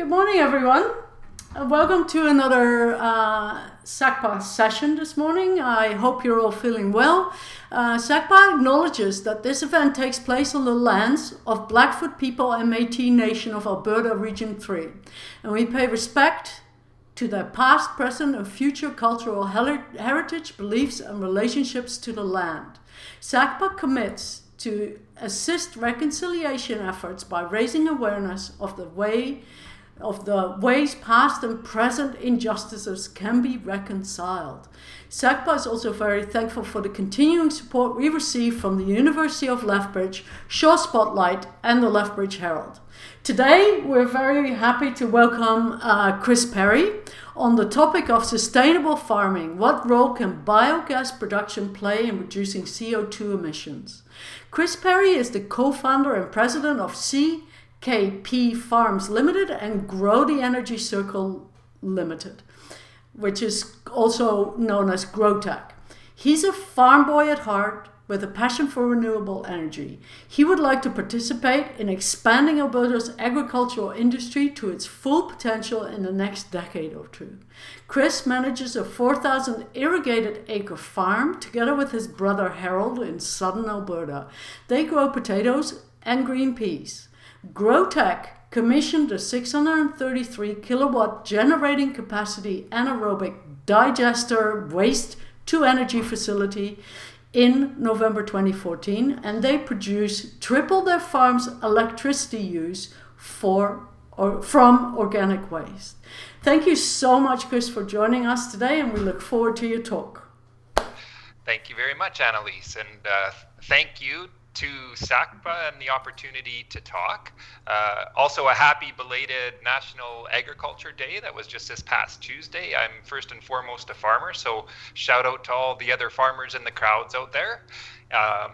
Good morning, everyone. Uh, welcome to another uh, SACPA session this morning. I hope you're all feeling well. Uh, SACPA acknowledges that this event takes place on the lands of Blackfoot people and Métis Nation of Alberta Region 3, and we pay respect to their past, present, and future cultural heritage, beliefs, and relationships to the land. SACPA commits to assist reconciliation efforts by raising awareness of the way of the ways past and present injustices can be reconciled. SACPA is also very thankful for the continuing support we receive from the University of Lethbridge, Shaw Spotlight, and the Lethbridge Herald. Today, we're very happy to welcome uh, Chris Perry on the topic of sustainable farming. What role can biogas production play in reducing CO2 emissions? Chris Perry is the co founder and president of CKP Farms Limited and Grow the Energy Circle Limited, which is also known as GrowTech. He's a farm boy at heart with a passion for renewable energy. He would like to participate in expanding Alberta's agricultural industry to its full potential in the next decade or two. Chris manages a 4,000 irrigated acre farm together with his brother Harold in southern Alberta. They grow potatoes and green peas. GrowTech commissioned a 633 kilowatt generating capacity anaerobic digester waste to energy facility in November 2014, and they produce triple their farm's electricity use for or from organic waste. Thank you so much, Chris, for joining us today, and we look forward to your talk. Thank you very much, Annalise, and uh, thank you to SACPA and the opportunity to talk. Uh, also, a happy belated National Agriculture Day that was just this past Tuesday. I'm first and foremost a farmer, so shout out to all the other farmers in the crowds out there. Um,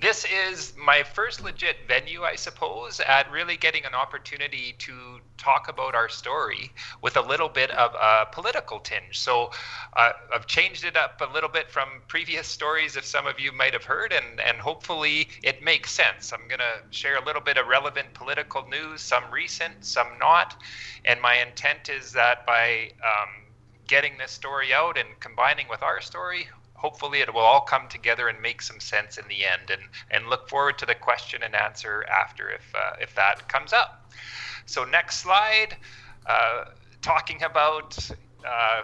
this is my first legit venue, I suppose, at really getting an opportunity to talk about our story with a little bit of a political tinge. So uh, I've changed it up a little bit from previous stories if some of you might have heard, and, and hopefully it makes sense. I'm going to share a little bit of relevant political news, some recent, some not. And my intent is that by um, getting this story out and combining with our story, hopefully it will all come together and make some sense in the end and and look forward to the question and answer after if uh, if that comes up so next slide uh, talking about uh,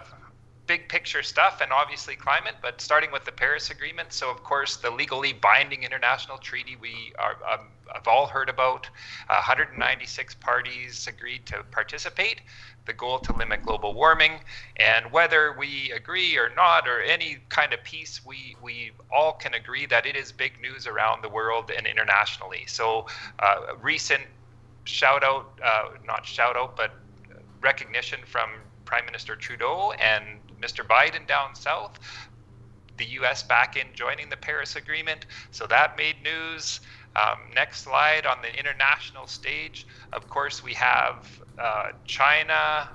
big picture stuff and obviously climate, but starting with the Paris Agreement. So, of course, the legally binding international treaty we are, um, have all heard about. Uh, 196 parties agreed to participate. The goal to limit global warming, and whether we agree or not, or any kind of peace, we we all can agree that it is big news around the world and internationally. So, uh, recent shout out, uh, not shout out, but recognition from Prime Minister Trudeau and Mr. Biden down south, the U.S. back in joining the Paris Agreement. So that made news. Um, next slide on the international stage. Of course, we have uh, China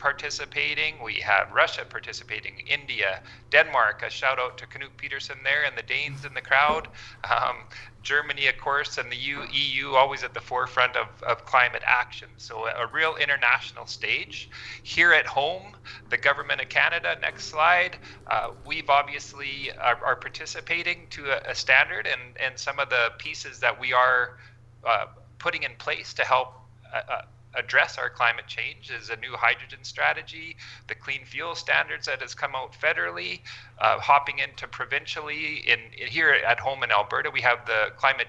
participating. We have Russia participating, India, Denmark. A shout out to Knut Peterson there and the Danes in the crowd. Um, Germany, of course, and the EU always at the forefront of, of climate action. So a, real international stage. Here at home, the government of Canada, next slide, uh, we've obviously are, are participating to a, a, standard and, and some of the pieces that we are uh, putting in place to help uh, uh address our climate change is a new hydrogen strategy, the clean fuel standards that has come out federally, uh, hopping into provincially. In, in, here at home in Alberta, we have the Climate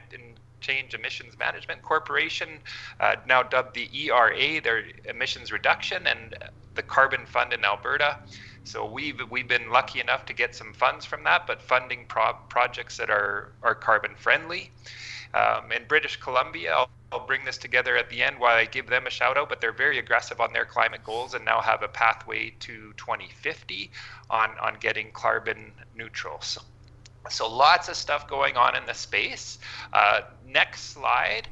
Change Emissions Management Corporation, uh, now dubbed the ERA, their emissions reduction, and the Carbon Fund in Alberta. So we've we've been lucky enough to get some funds from that, but funding pro- projects that are are carbon friendly. Um, in British Columbia, I'll, bring this together at the end while I give them a shout out, but they're very aggressive on their climate goals and now have a pathway to 2050 on, on getting carbon neutral. So, so lots of stuff going on in the space. Uh, next slide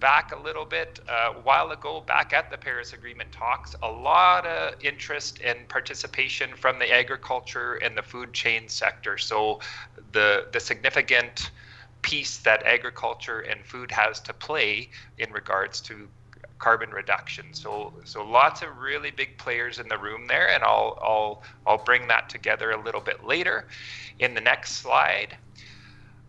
back a little bit uh, a while ago back at the paris agreement talks a lot of interest and participation from the agriculture and the food chain sector so the the significant piece that agriculture and food has to play in regards to carbon reduction. So so lots of really big players in the room there, and I'll I'll I'll bring that together a little bit later. In the next slide,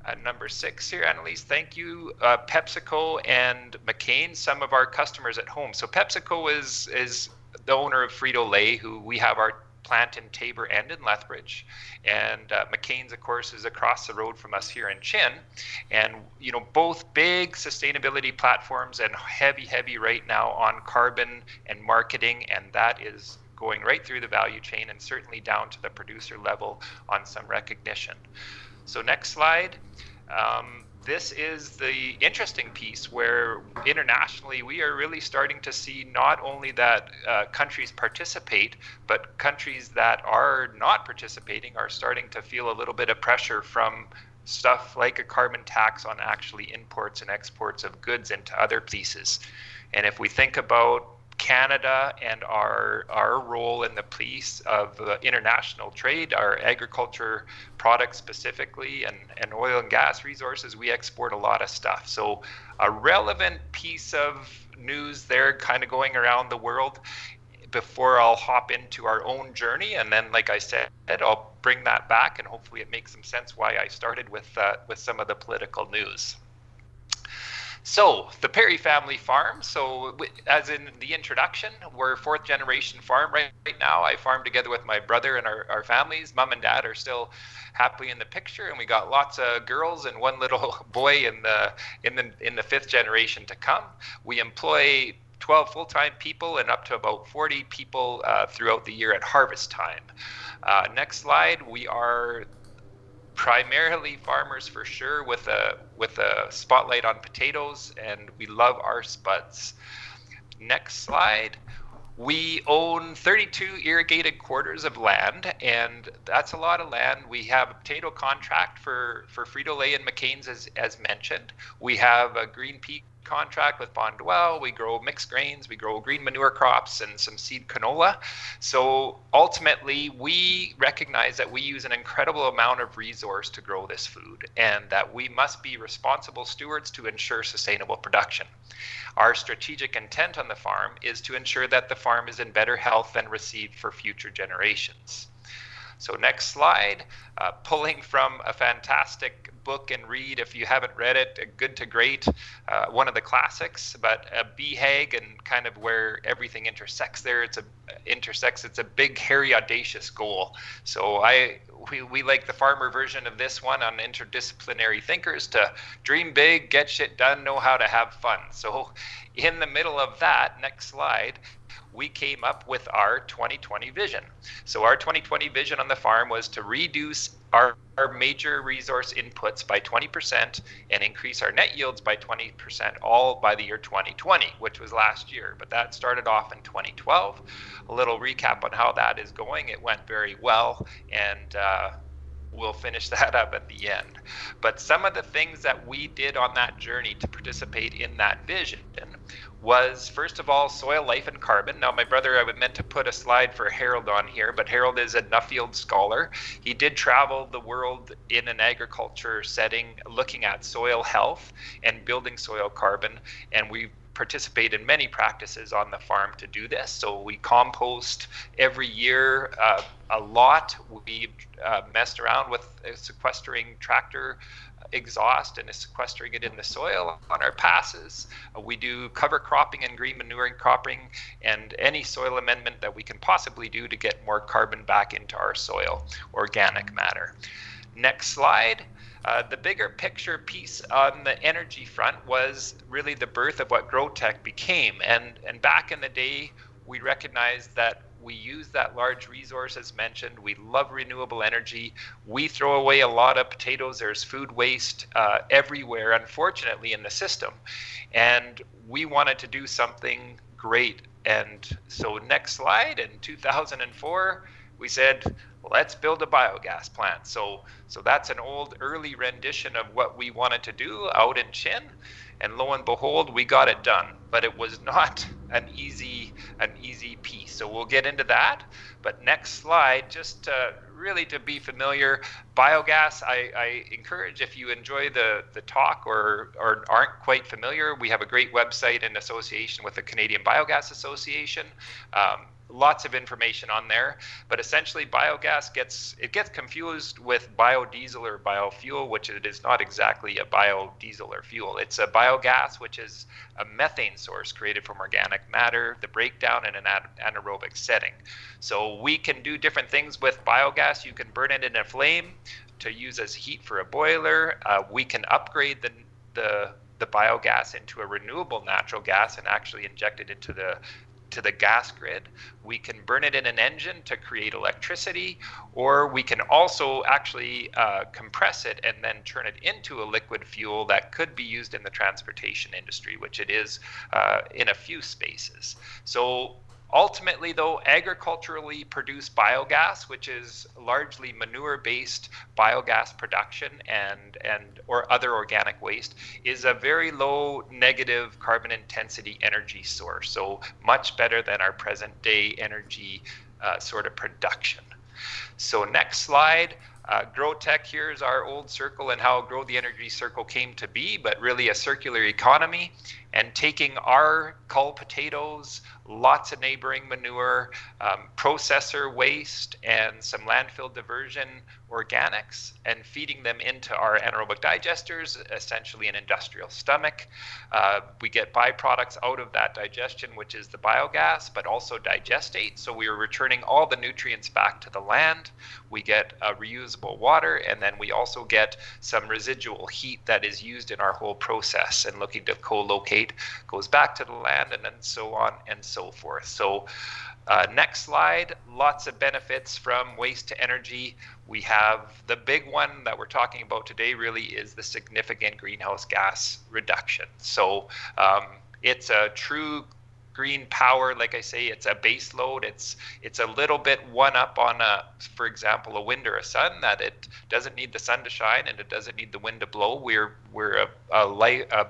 uh, number six here, Annalise, thank you. Uh, PepsiCo and McCain, some of our customers at home. So PepsiCo is is the owner of Frito Lay, who we have our plant in Taber and in Lethbridge, and uh, McCain's, of course, is across the road from us here in Chin, and you know both big sustainability platforms and heavy, heavy right now on carbon and marketing, and that is going right through the value chain and certainly down to the producer level on some recognition. So next slide. Um, this is the interesting piece where internationally we are really starting to see not only that uh, countries participate, but countries that are not participating are starting to feel a little bit of pressure from stuff like a carbon tax on actually imports and exports of goods into other places. And if we think about Canada and our our role in the piece of uh, international trade, our agriculture products specifically, and, and oil and gas resources, we export a lot of stuff. So a relevant piece of news there kind of going around the world before I'll hop into our own journey. And then, like I said, I'll bring that back and hopefully it makes some sense why I started with, uh, with some of the political news. So the Perry family farm. So as in the introduction, we're fourth generation farm right, right now. I farm together with my brother and our, our families. Mom and dad are still happily in the picture, and we got lots of girls and one little boy in the in the in the fifth generation to come. We employ 12 full-time people and up to about 40 people uh, throughout the year at harvest time. Uh, next slide, we are primarily farmers for sure with a with a spotlight on potatoes and we love our spuds. Next slide. We own 32 irrigated quarters of land and that's a lot of land. We have a potato contract for for frito-lay and mccain's as, as mentioned. We have a green pea contract with Bonduelle. We grow mixed grains, we grow green manure crops, and some seed canola. So ultimately, we recognize that we use an incredible amount of resource to grow this food, and that we must be responsible stewards to ensure sustainable production. Our strategic intent on the farm is to ensure that the farm is in better health than received for future generations. So next slide, uh, pulling from a fantastic book and read if you haven't read it, Good to Great, uh, one of the classics, but a BHAG and kind of where everything intersects there. It's a intersects. It's a big, hairy, audacious goal. So I we, we like the farmer version of this one on interdisciplinary thinkers to dream big, get shit done, know how to have fun. So in the middle of that, next slide, we came up with our 2020 vision. So our 2020 vision on the farm was to reduce our, our major resource inputs by 20% and increase our net yields by 20%, all by the year 2020, which was last year. But that started off in 2012. A little recap on how that is going. It went very well, and uh, we'll finish that up at the end. But some of the things that we did on that journey to participate in that vision was first of all soil life and carbon. Now, my brother, I meant to put a slide for Harold on here, but Harold is a Nuffield scholar. He did travel the world in an agriculture setting looking at soil health and building soil carbon, and we participate in many practices on the farm to do this. So we compost every year uh, a lot. We uh, messed around with sequestering tractor exhaust and sequestering it in the soil on our passes. Uh, we do cover cropping and green manuring cropping and any soil amendment that we can possibly do to get more carbon back into our soil, organic matter. Next slide. Uh, the bigger picture piece on the energy front was really the birth of what GrowTech became. And, and back in the day, we recognized that we use that large resource as mentioned. We love renewable energy. We throw away a lot of potatoes. There's food waste uh, everywhere, unfortunately, in the system. And we wanted to do something great. And so, next slide, in 2004, we said, let's build a biogas plant. So, so that's an old early rendition of what we wanted to do out in Chin. and lo and behold, we got it done. But it was not an easy an easy piece. So we'll get into that. But next slide, just to, really to be familiar, biogas. I, I, encourage if you enjoy the the talk or or aren't quite familiar, we have a great website in association with the Canadian Biogas Association. Um, lots of information on there but essentially biogas gets it gets confused with biodiesel or biofuel which it is not exactly a biodiesel or fuel. It's a biogas which is a methane source created from organic matter the breakdown in an anaerobic setting. So we can do different things with biogas. You can burn it in a flame to use as heat for a boiler. Uh, we can upgrade the the the biogas into a renewable natural gas and actually inject it into the to the gas grid. We can burn it in an engine to create electricity, or we can also actually uh, compress it and then turn it into a liquid fuel that could be used in the transportation industry, which it is uh, in a few spaces. So Ultimately, though, agriculturally produced biogas, which is largely manure-based biogas production and and or other organic waste, is a very low negative carbon intensity energy source. So much better than our present-day energy uh, sort of production. So next slide. Uh, GrowTech here is our old circle and how Grow the Energy Circle came to be, but really a circular economy and taking our cull potatoes, lots of neighboring manure, um, processor waste, and some landfill diversion organics, and feeding them into our anaerobic digesters, essentially an industrial stomach. Uh, we get byproducts out of that digestion, which is the biogas, but also digestate. So we are returning all the nutrients back to the land. We get uh, reusable water, and then we also get some residual heat that is used in our whole process and looking to co locate goes back to the land, and then so on and so forth. So uh, next slide, lots of benefits from waste to energy. We have the big one that we're talking about today really is the significant greenhouse gas reduction. So um, it's a true green power like i say it's a base load it's it's a little bit one up on a for example a wind or a sun that it doesn't need the sun to shine and it doesn't need the wind to blow we're we're a, a light a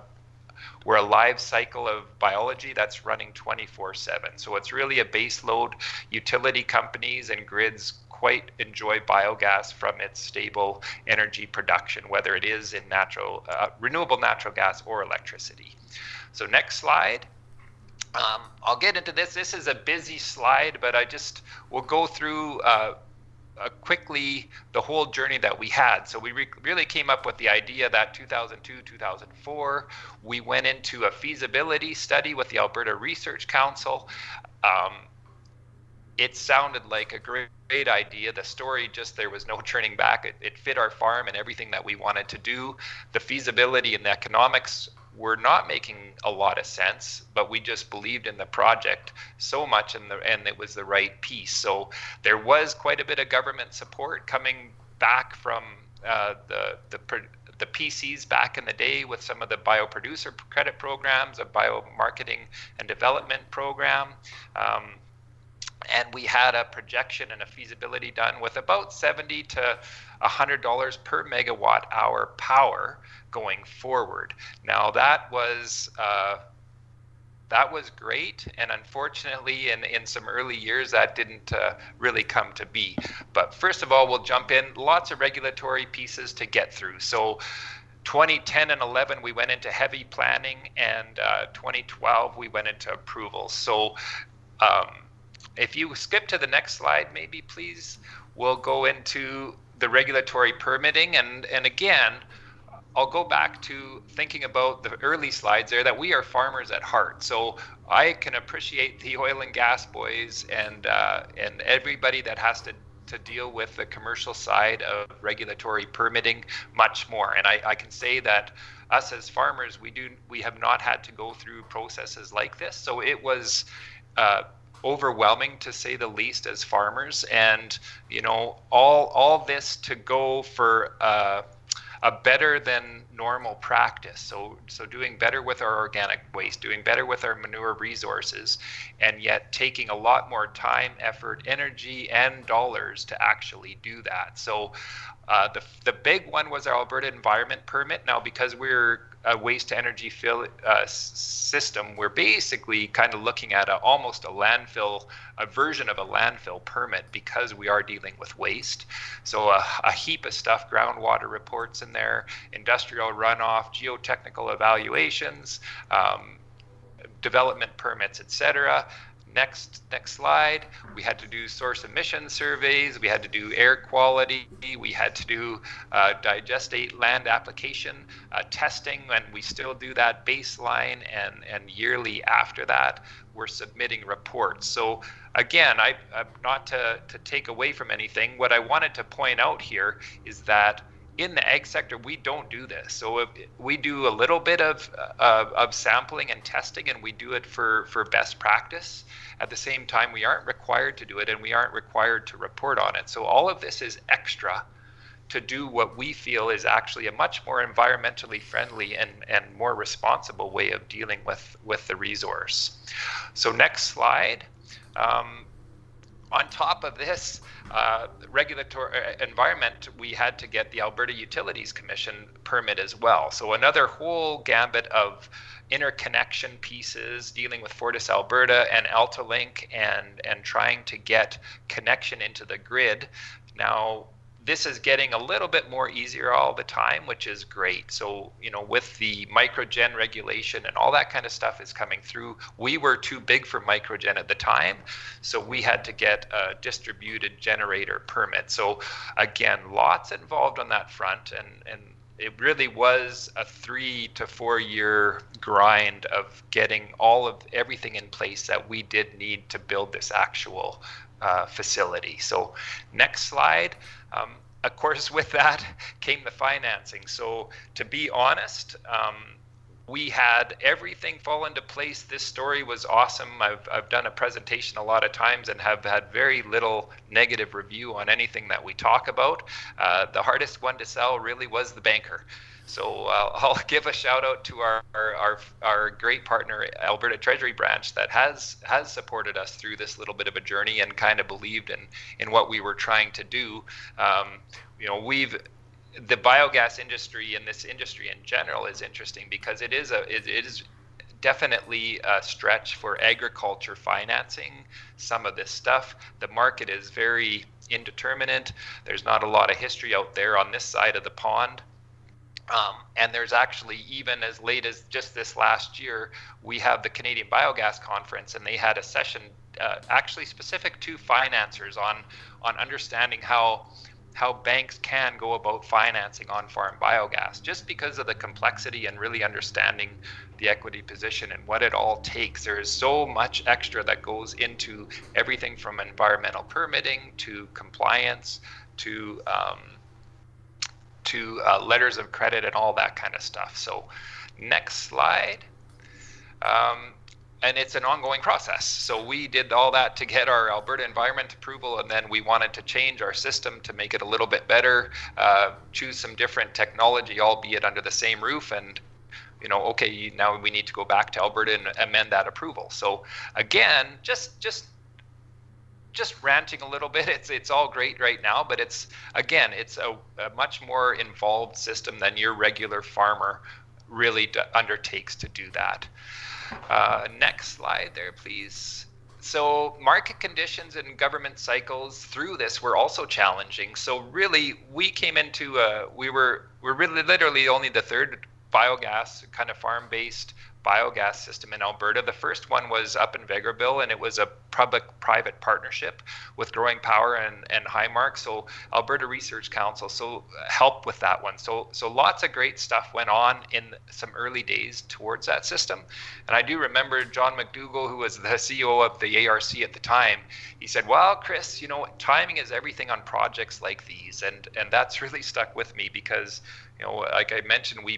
we're a live cycle of biology that's running 24 7. So it's really a base load. Utility companies and grids quite enjoy biogas from its stable energy production, whether it is in natural, uh, renewable natural gas or electricity. So next slide. Um, I'll get into this. This is a busy slide, but I just will go through uh, uh, quickly the whole journey that we had. So we re- really came up with the idea that 2002, 2004, we went into a feasibility study with the Alberta Research Council. Um, it sounded like a great, great, idea. The story just there was no turning back. It, it fit our farm and everything that we wanted to do. The feasibility and the economics were not making a lot of sense, but we just believed in the project so much and the and it was the right piece. So there was quite a bit of government support coming back from uh, the the the PCs back in the day with some of the bioproducer credit programs, a bio marketing and development program. Um, and we had a projection and a feasibility done with about 70 to $100 per megawatt hour power going forward. Now that was uh, that was great, and unfortunately, in in some early years, that didn't uh, really come to be. But first of all, we'll jump in. Lots of regulatory pieces to get through. So. 2010 and 11 we went into heavy planning and uh, 2012 we went into approvals so um, if you skip to the next slide maybe please we'll go into the regulatory permitting and and again I'll go back to thinking about the early slides there that we are farmers at heart. So I can appreciate the oil and gas boys and uh, and everybody that has to to deal with the commercial side of regulatory permitting much more. And I, I can say that us as farmers, we do we have not had to go through processes like this. So it was. Uh, overwhelming to say the least as farmers and you know all all this to go for uh, a better than normal practice. So, so doing better with our organic waste, doing better with our manure resources, and yet taking a lot more time, effort, energy, and dollars to actually do that. So, uh, the the big one was our Alberta Environment Permit. Now, because we're a waste to energy fill, uh, system, we're basically kind of looking at a, almost a landfill, a version of a landfill permit because we are dealing with waste. So a, a heap of stuff, groundwater reports in there, industrial runoff, geotechnical evaluations, um, development permits, etc next next slide. We had to do source emission surveys. We had to do air quality. We had to do uh, digestate land application uh, testing and we still do that baseline and and yearly after that. We're submitting reports. So again I, I not to, to take away from anything. What i wanted to point out here is that in the ag sector, we don't do this. So we do a little bit of, uh, of sampling and testing, and we do it for, for best practice. At the same time, we aren't required to do it, and we aren't required to report on it. So all of this is extra to do what we feel is actually a much more environmentally friendly and, and more responsible way of dealing with, with the resource. So next slide. Um, on top of this uh, regulatory uh, environment, we had to get the Alberta Utilities Commission permit as well. So another whole gambit of interconnection pieces dealing with Fortis Alberta and AltaLink and and trying to get connection into the grid. Now this is getting a little bit more easier all the time, which is great. So, you know, with the microgen regulation and all that kind of stuff is coming through, we were too big for microgen at the time. So we had to get a distributed generator permit. So again, lots involved on that front and, and it really was a three to four year grind of getting all of everything in place that we did need to build this actual uh, facility. So, next slide. Um, of course, with that came the financing. So, to be honest, um, we had everything fall into place. This story was awesome. I've, I've done a presentation a lot of times and have had very little negative review on anything that we talk about. Uh, the hardest one to sell really was the banker. So uh, I'll give a shout out to our, our, our, our, great partner, Alberta Treasury Branch, that has has supported us through this little bit of a journey and kind of believed in in what we were trying to do. Um, you know, we've the biogas industry and this industry in general is interesting because it is a it, it is definitely a stretch for agriculture financing some of this stuff. The market is very indeterminate. There's not a lot of history out there on this side of the pond. Um, and there's actually, even as late as just this last year, we have the Canadian Biogas Conference, and they had a session uh, actually specific to financiers on on understanding how how banks can go about financing on-farm biogas, just because of the complexity and really understanding the equity position and what it all takes. There is so much extra that goes into everything from environmental permitting to compliance to um, to uh, letters of credit and all that kind of stuff. So, next slide. Um, and it's an ongoing process. So we did all that to get our Alberta environment approval, and then we wanted to change our system to make it a little bit better, uh, choose some different technology, albeit under the same roof, and you know, okay, now we need to go back to Alberta and amend that approval. So again, just just just ranting a little bit. It's it's all great right now, but it's again, it's a, a much more involved system than your regular farmer really d- undertakes to do that. Uh, next slide there, please. So market conditions and government cycles through this were also challenging. So really, we came into a, we were we're really literally only the third biogas kind of farm-based biogas system in Alberta. The first one was up in Vegreville, and it was a public-private partnership with Growing Power and, and Highmark. So Alberta Research Council so helped with that one. So so lots of great stuff went on in some early days towards that system. And I do remember John McDougall, who was the CEO of the ARC at the time. He said, "Well, Chris, you know, timing is everything on projects like these," and and that's really stuck with me because you know, like I mentioned, we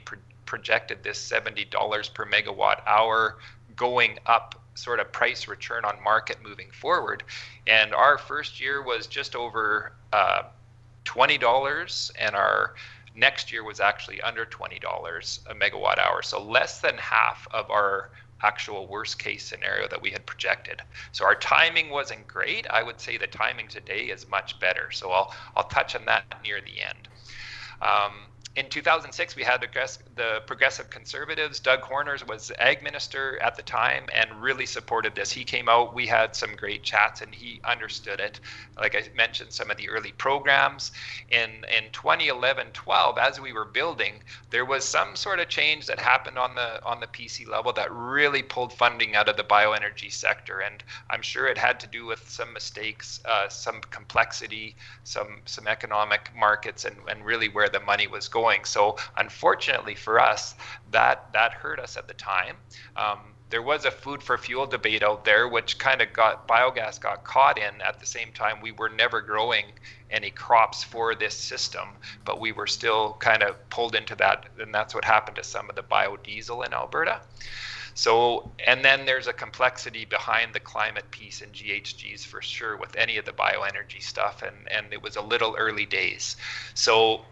projected this $70 per megawatt hour going up sort of price return on market moving forward. And our first year was just over uh, $20, and our next year was actually under $20 a megawatt hour. So less than half of our actual worst case scenario that we had projected. So our timing wasn't great. I would say the timing today is much better. So I'll I'll touch on that near the end. Um, in 2006, we had the Progressive Conservatives. Doug Horners was the ag minister at the time and really supported this. He came out, we had some great chats, and he understood it. Like I mentioned, some of the early programs. In, in 2011 12, as we were building, there was some sort of change that happened on the, on the PC level that really pulled funding out of the bioenergy sector. And I'm sure it had to do with some mistakes, uh, some complexity, some, some economic markets, and, and really where the money was going going. So unfortunately for us, that that hurt us at the time. Um, there was a food for fuel debate out there, which kind of got biogas got caught in at the same time. We were never growing any crops for this system, but we were still kind of pulled into that, and that's what happened to some of the biodiesel in Alberta. So, and then there's a complexity behind the climate piece and GHGs for sure with any of the bioenergy stuff, and and it was a little early days. So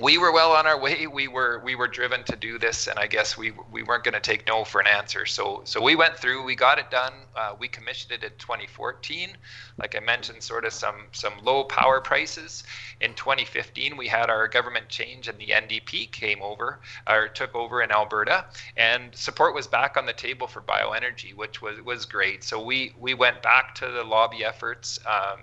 we were well on our way. We were we were driven to do this, and I guess we we weren't going to take no for an answer. So so we went through. We got it done. Uh, we commissioned it in 2014. Like I mentioned, sort of some some low power prices. In 2015, we had our government change, and the NDP came over or took over in Alberta, and support was back on the table for bioenergy, which was was great. So we we went back to the lobby efforts. Um,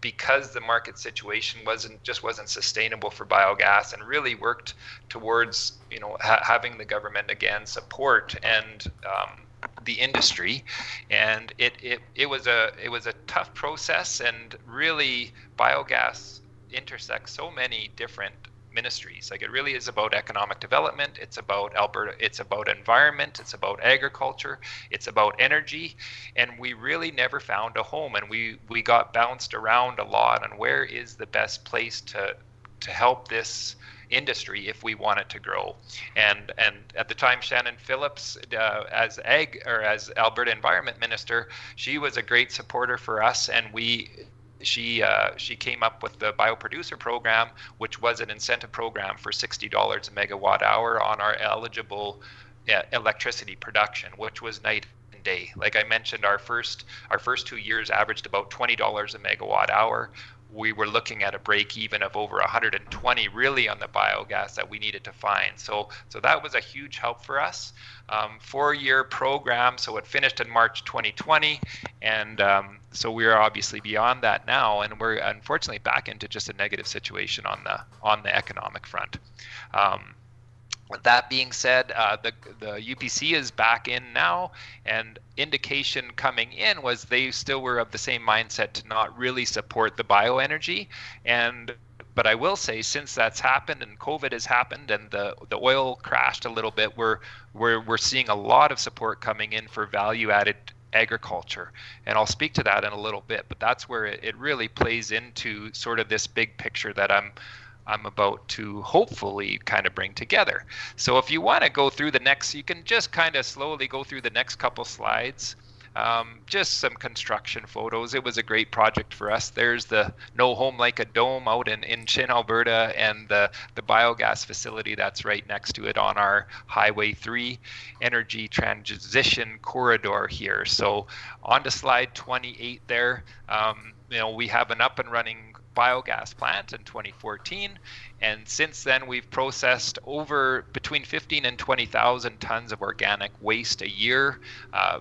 because the market situation wasn't just wasn't sustainable for biogas and really worked towards you know ha- having the government again support and um, the industry. And it, it it was a it was a tough process and really biogas intersects so many different ministries. Like it really is about economic development. It's about Alberta. It's about environment. It's about agriculture. It's about energy, and we really never found a home. And we we got bounced around a lot on where is the best place to to help this industry if we want it to grow. And and at the time, Shannon Phillips, uh, as ag or as Alberta Environment Minister, she was a great supporter for us, and we she uh, she came up with the bioproducer program, which was an incentive program for sixty dollars a megawatt hour on our eligible uh, electricity production, which was night and day. Like I mentioned, our first our first two years averaged about twenty dollars a megawatt hour we were looking at a break even of over 120 really on the biogas that we needed to find. So, so that was a huge help for us. Um, four-year program, so it finished in March 2020, and um, so we are obviously beyond that now, and we're unfortunately back into just a negative situation on the on the economic front. Um, that being said, uh, the the UPC is back in now, and indication coming in was they still were of the same mindset to not really support the bioenergy, and but I will say since that's happened and COVID has happened and the the oil crashed a little bit, we're we're we're seeing a lot of support coming in for value added agriculture. And i'll speak to that in a little bit but that's where it, it really plays into sort of this big picture that i'm I'm about to hopefully kind of bring together. So if you want to go through the next, you can just kind of slowly go through the next couple slides. Um, just some construction photos. It was a great project for us. There's the No Home Like a Dome out in, in Chin, Alberta, and the, the biogas facility that's right next to it on our Highway 3 energy transition corridor here. So on to slide 28 there. Um, you know, we have an up and running biogas plant in 2014. And since then, we've processed over between 15 and 20,000 tons of organic waste a year. Uh,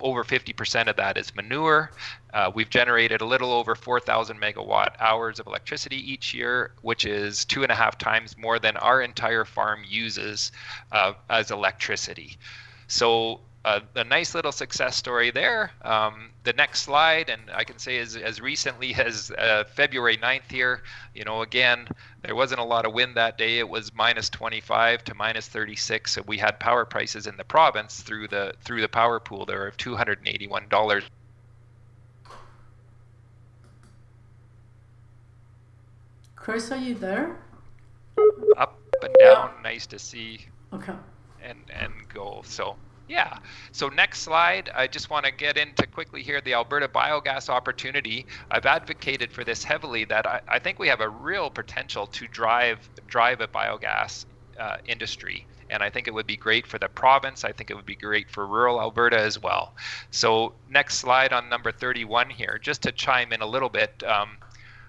over 50% of that is manure. Uh, we've generated a little over 4,000 megawatt hours of electricity each year, which is two and a half times more than our entire farm uses uh, as electricity. So uh, a nice little success story there. Um, the next slide, and I can say as, as recently as uh, February 9th here, you know, again, there wasn't a lot of wind that day. It was minus 25 to minus 36. So we had power prices in the province through the through the power pool there of $281. Chris, are you there? Up and down, yeah. nice to see. Okay. And and go. So yeah. So next slide, I just want to get into quickly here the Alberta biogas opportunity. I've advocated for this heavily that I, I think we have a real potential to drive drive a biogas uh, industry. And I think it would be great for the province. I think it would be great for rural Alberta as well. So next slide on number 31 here, just to chime in a little bit. Um,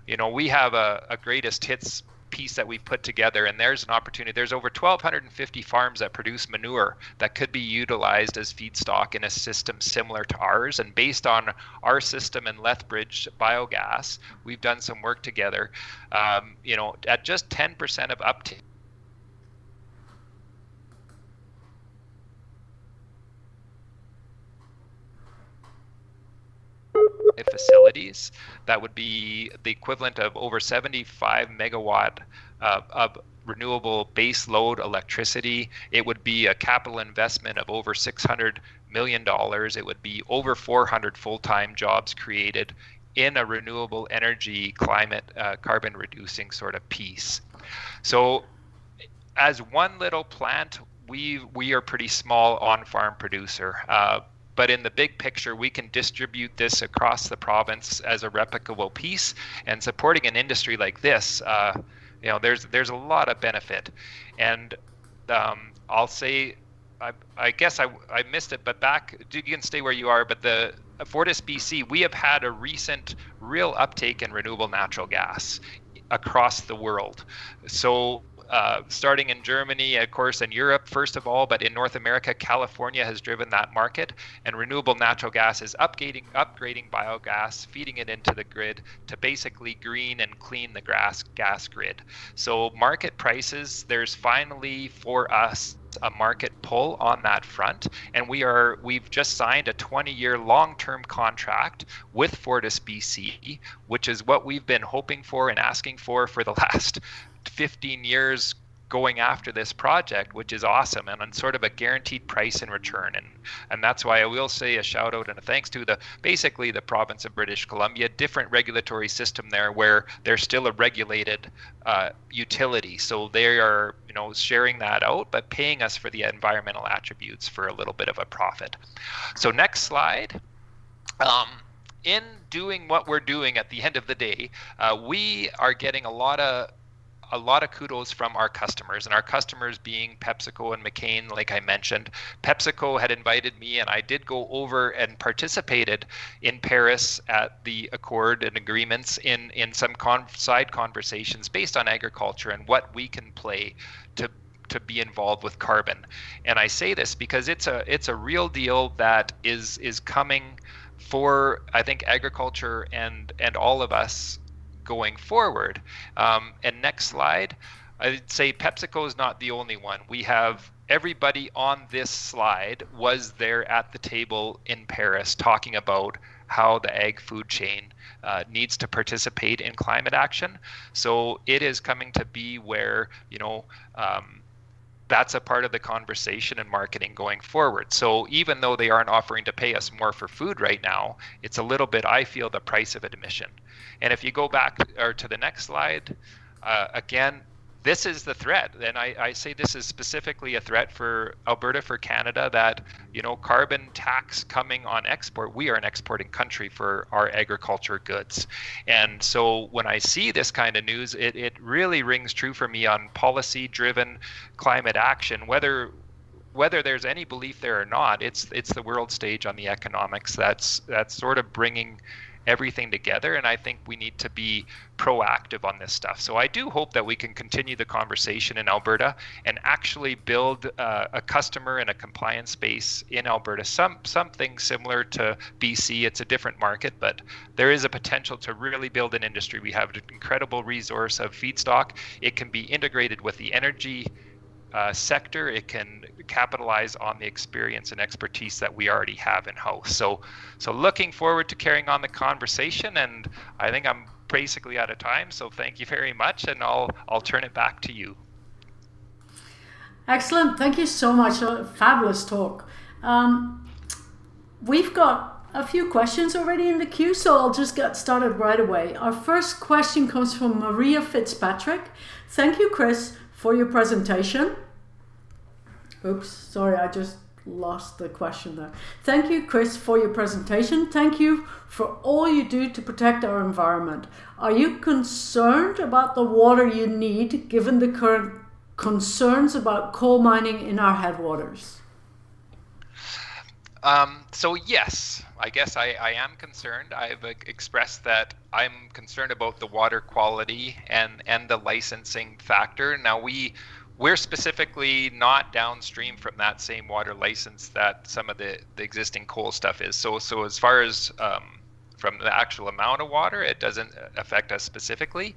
you know, we have a, a greatest hits piece that we've put together, and there's an opportunity. There's over 1,250 farms that produce manure that could be utilized as feedstock in a system similar to ours. And based on our system in Lethbridge Biogas, we've done some work together. Um, you know, at just 10% of uptake facilities. That would be the equivalent of over 75 megawatt uh, of renewable base load electricity. It would be a capital investment of over 600 million dollars. It would be over 400 full-time jobs created in a renewable energy, climate, uh, carbon reducing sort of piece. So, as one little plant, we we are pretty small on-farm producer. Uh, but in the big picture, we can distribute this across the province as a replicable piece. And supporting an industry like this, uh, you know, there's there's a lot of benefit. And um, I'll say, I, I guess I, I missed it, but back, you can stay where you are. But the Fortis BC, we have had a recent real uptake in renewable natural gas across the world. So uh, starting in Germany, of course, in Europe, first of all, but in North America, California has driven that market, and renewable natural gas is upgrading, upgrading biogas, feeding it into the grid to basically green and clean the grass gas grid. So market prices, there's finally for us a market pull on that front and we are we've just signed a 20 year long term contract with Fortis BC which is what we've been hoping for and asking for for the last 15 years going after this project, which is awesome and on sort of a guaranteed price in return. And and that's why I will say a shout out and a thanks to the basically the province of British Columbia, different regulatory system there where they're still a regulated uh, utility. So they are you know sharing that out, but paying us for the environmental attributes for a little bit of a profit. So next slide. Um, in doing what we're doing at the end of the day, uh, we are getting a lot of a lot of kudos from our customers, and our customers being PepsiCo and McCain, like I mentioned. PepsiCo had invited me, and I did go over and participated in Paris at the accord and agreements in in some con- side conversations based on agriculture and what we can play to to be involved with carbon. And I say this because it's a it's a real deal that is is coming for I think agriculture and and all of us going forward. Um, and next slide, I'd say PepsiCo is not the only one. We have everybody on this slide was there at the table in Paris talking about how the ag food chain uh, needs to participate in climate action. So it is coming to be where you know. Um, that's a part of the conversation and marketing going forward. So even though they aren't offering to pay us more for food right now, it's a little bit, I feel, the price of admission. And if you go back or to the next slide, uh, again, this is the threat. And I, I say this is specifically a threat for Alberta, for Canada, that, you know, carbon tax coming on export. We are an exporting country for our agriculture goods. And so when I see this kind of news, it, it really rings true for me on policy driven climate action, whether whether there's any belief there or not, it's it's the world stage on the economics that's that's sort of bringing everything together. And I think we need to be proactive on this stuff. So I do hope that we can continue the conversation in Alberta and actually build uh, a customer and a compliance space in Alberta. Some something similar to BC. It's a different market, but there is a potential to really build an industry. We have an incredible resource of feedstock. It can be integrated with the energy uh, sector, it can capitalize on the experience and expertise that we already have in house. So, so looking forward to carrying on the conversation, and I think I'm basically out of time. So thank you very much, and I'll I'll turn it back to you. Excellent, thank you so much. A fabulous talk. Um, we've got a few questions already in the queue, so I'll just get started right away. Our first question comes from Maria Fitzpatrick. Thank you, Chris, for your presentation. Oops, sorry, I just lost the question there. Thank you, Chris, for your presentation. Thank you for all you do to protect our environment. Are you concerned about the water you need given the current concerns about coal mining in our headwaters? Um, so yes, I guess I, I am concerned. I've expressed that I'm concerned about the water quality and and the licensing factor. Now we we're specifically not downstream from that same water license that some of the, the existing coal stuff is. So so as far as um, from the actual amount of water, it doesn't affect us specifically.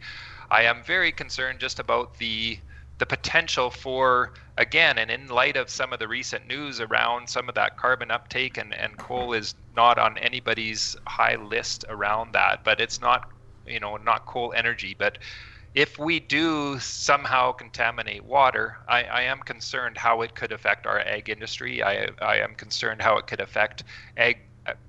I am very concerned just about the the potential for again and in light of some of the recent news around some of that carbon uptake and, and coal is not on anybody's high list around that but it's not you know not coal energy. But if we do somehow contaminate water I, I am concerned how it could affect our ag industry. I, I am concerned how it could affect ag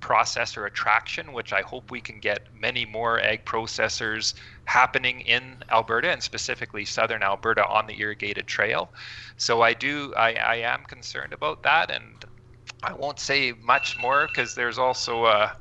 processor attraction, which I hope we can get many more ag processors happening in Alberta and specifically southern Alberta on the irrigated trail. So I do, I, I am concerned about that, and I won't say much more because there's also a.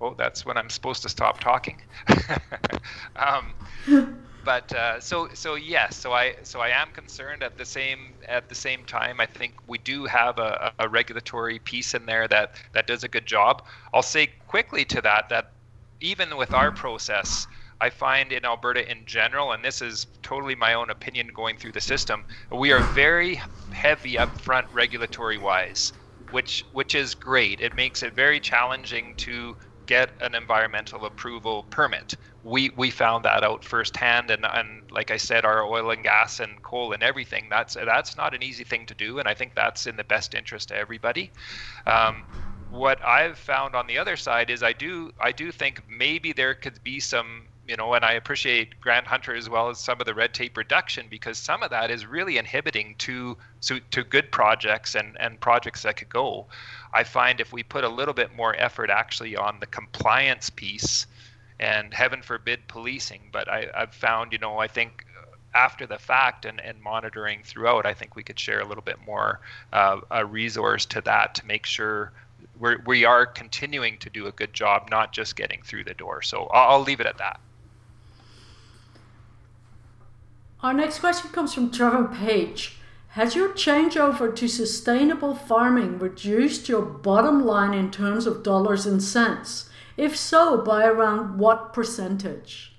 Oh, that's when I'm supposed to stop talking. um, but uh, so so yes, so I so I am concerned at the same at the same time. I think we do have a, a regulatory piece in there that that does a good job. I'll say quickly to that that even with our process, I find in Alberta in general, and this is totally my own opinion going through the system, we are very heavy upfront regulatory wise, which which is great. It makes it very challenging to get an environmental approval permit. We we found that out firsthand, and and like I said, our oil and gas and coal and everything. That's that's not an easy thing to do, and I think that's in the best interest of everybody. Um, what I've found on the other side is I do I do think maybe there could be some you know, and I appreciate Grant Hunter as well as some of the red tape reduction because some of that is really inhibiting to to, to good projects and, and projects that could go. I find if we put a little bit more effort actually on the compliance piece and heaven forbid policing, but I, I've found, you know, I think after the fact and, and monitoring throughout, I think we could share a little bit more uh, a resource to that to make sure we're, we are continuing to do a good job, not just getting through the door. So I'll, I'll leave it at that. Our next question comes from Trevor Page. Has your changeover to sustainable farming reduced your bottom line in terms of dollars and cents? If so, by around what percentage?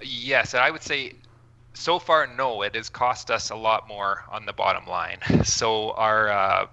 Yes, I would say so far, no. It has cost us a lot more on the bottom line. So our uh,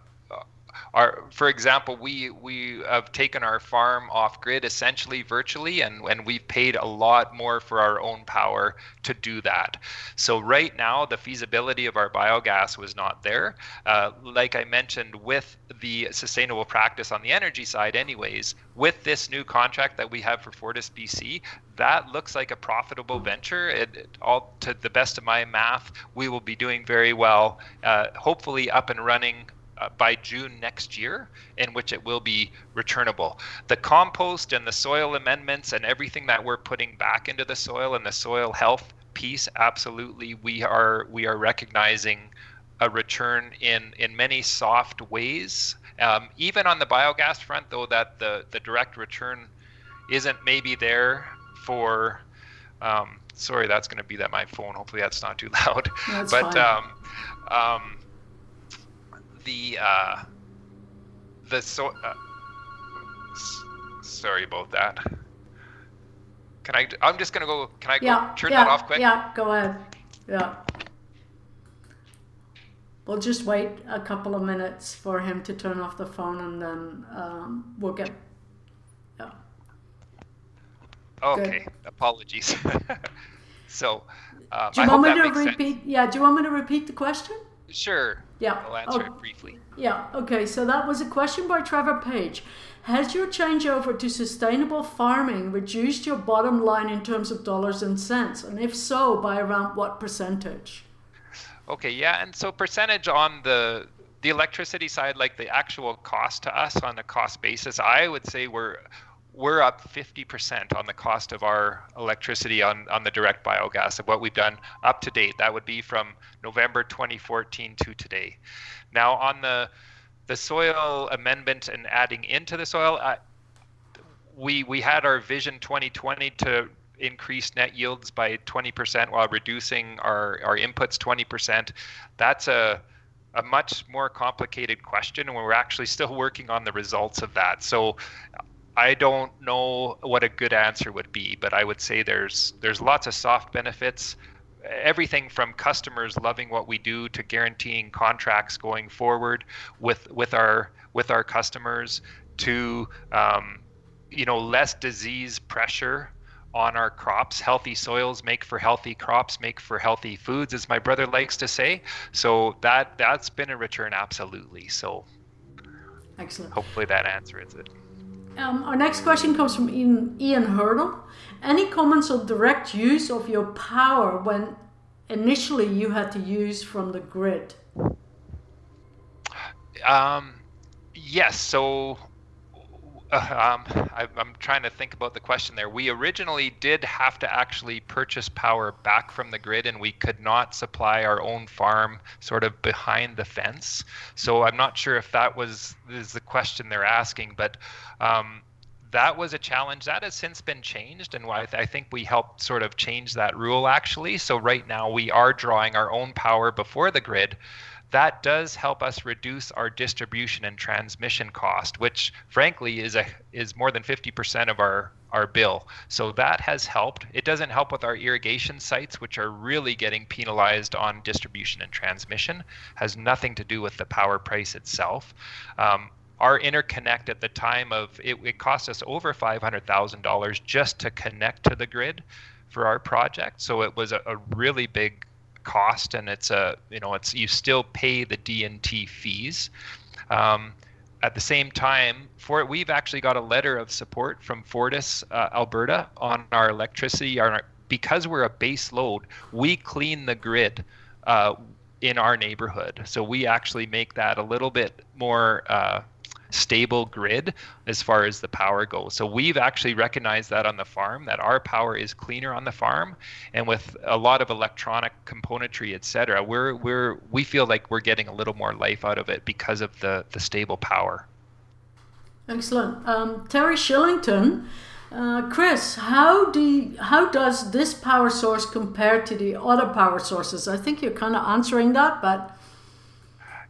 our for example we we have taken our farm off grid essentially virtually and and we've paid a lot more for our own power to do that. So right now the feasibility of our biogas was not there. Uh, like i mentioned with the sustainable practice on the energy side anyways with this new contract that we have for fortis bc that looks like a profitable venture. It, it, all to the best of my math we will be doing very well uh, hopefully up and running uh, by June next year, in which it will be returnable. The compost and the soil amendments and everything that we're putting back into the soil and the soil health piece, absolutely, we are we are recognizing a return in in many soft ways. Um, even on the biogas front, though, that the the direct return isn't maybe there for. Um, sorry, that's going to be that my phone. Hopefully, that's not too loud. That's but fine. um, um, the uh, the so. Uh, s- sorry about that. Can I? I'm just gonna go. Can I go Yeah, turn yeah, that off quick? Yeah, go ahead. Yeah. We'll just wait a couple of minutes for him to turn off the phone and then um, we'll get. Yeah. Okay. Apologies. so. Um, Do I you hope want me to repeat? sense. Yeah, do you want me to repeat the question? Sure. Yeah. I'll answer Oh. it briefly. Yeah, okay, so that was a question by Trevor Page. Has your changeover to sustainable farming reduced your bottom line in terms of dollars and cents? And if so, by around what percentage? Okay, yeah, and so percentage on the the electricity side, like the actual cost to us on a cost basis, I would say we're we're up 50% on the cost of our electricity on, on the direct biogas of what we've done up to date. That would be from November 2014 to today. Now on the the soil amendment and adding into the soil, we we had our Vision 2020 to increase net yields by 20% while reducing our, our inputs 20%. That's a a much more complicated question, and we're actually still working on the results of that. So I don't know what a good answer would be, but I would say there's there's lots of soft benefits. Everything from customers loving what we do to guaranteeing contracts going forward with with our with our customers to um, you know less disease pressure on our crops. Healthy soils make for healthy crops, make for healthy foods, as my brother likes to say. So that that's been a return absolutely. So excellent. Hopefully that answers it. Um, our next question comes from Ian, Ian Hurdle. Any comments on direct use of your power when initially you had to use from the grid? Um, yes. So um, I, am trying to think about the question there. We originally did have to actually purchase power back from the grid, and we could not supply our own farm sort of behind the fence. So I'm not sure if that was is the question they're asking, but um, that was a challenge that has since been changed, and I think we helped sort of change that rule actually. So right now we are drawing our own power before the grid that does help us reduce our distribution and transmission cost, which frankly is a is more than 50% of our our bill. So that has helped. It doesn't help with our irrigation sites, which are really getting penalized on distribution and transmission. Has nothing to do with the power price itself. Um, our interconnect at the time of it, it cost us over $500,000 just to connect to the grid for our project. So it was a, a really big cost, and it's a you know it's you still pay the D&T fees. Um, at the same time, for it we've actually got a letter of support from Fortis uh, Alberta on our electricity. Our, because we're a base load, we clean the grid uh, in our neighborhood. So we actually make that a little bit more uh, stable grid as far as the power goes. So we've actually recognized that on the farm that our power is cleaner on the farm, and with a lot of electronic componentry, et cetera, we're we're we feel like we're getting a little more life out of it because of the the stable power. Excellent, um, Terry Shillington. Uh, Chris, how do you, how does this power source compare to the other power sources? I think you're kind of answering that, but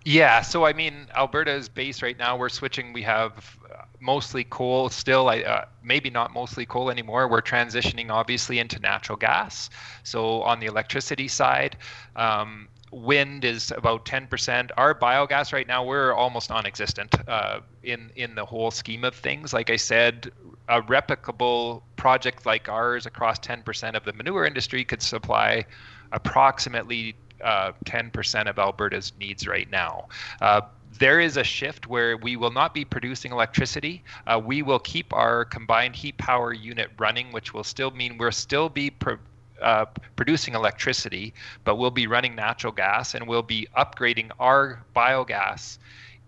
yeah, so I mean, Alberta's base right now. We're switching. We have uh, mostly coal still. Uh, maybe not mostly coal anymore. We're transitioning obviously into natural gas. So on the electricity side, um, wind is about 10%. Our biogas right now we're almost non-existent uh, in in the whole scheme of things. Like I said, a replicable project like ours across 10% of the manure industry could supply approximately 10% of Alberta's needs right now. Uh, there is a shift where we will not be producing electricity. Uh, we will keep our combined heat power unit running, which will still mean we'll still be pro- uh, producing electricity, but we'll be running natural gas and we'll be upgrading our biogas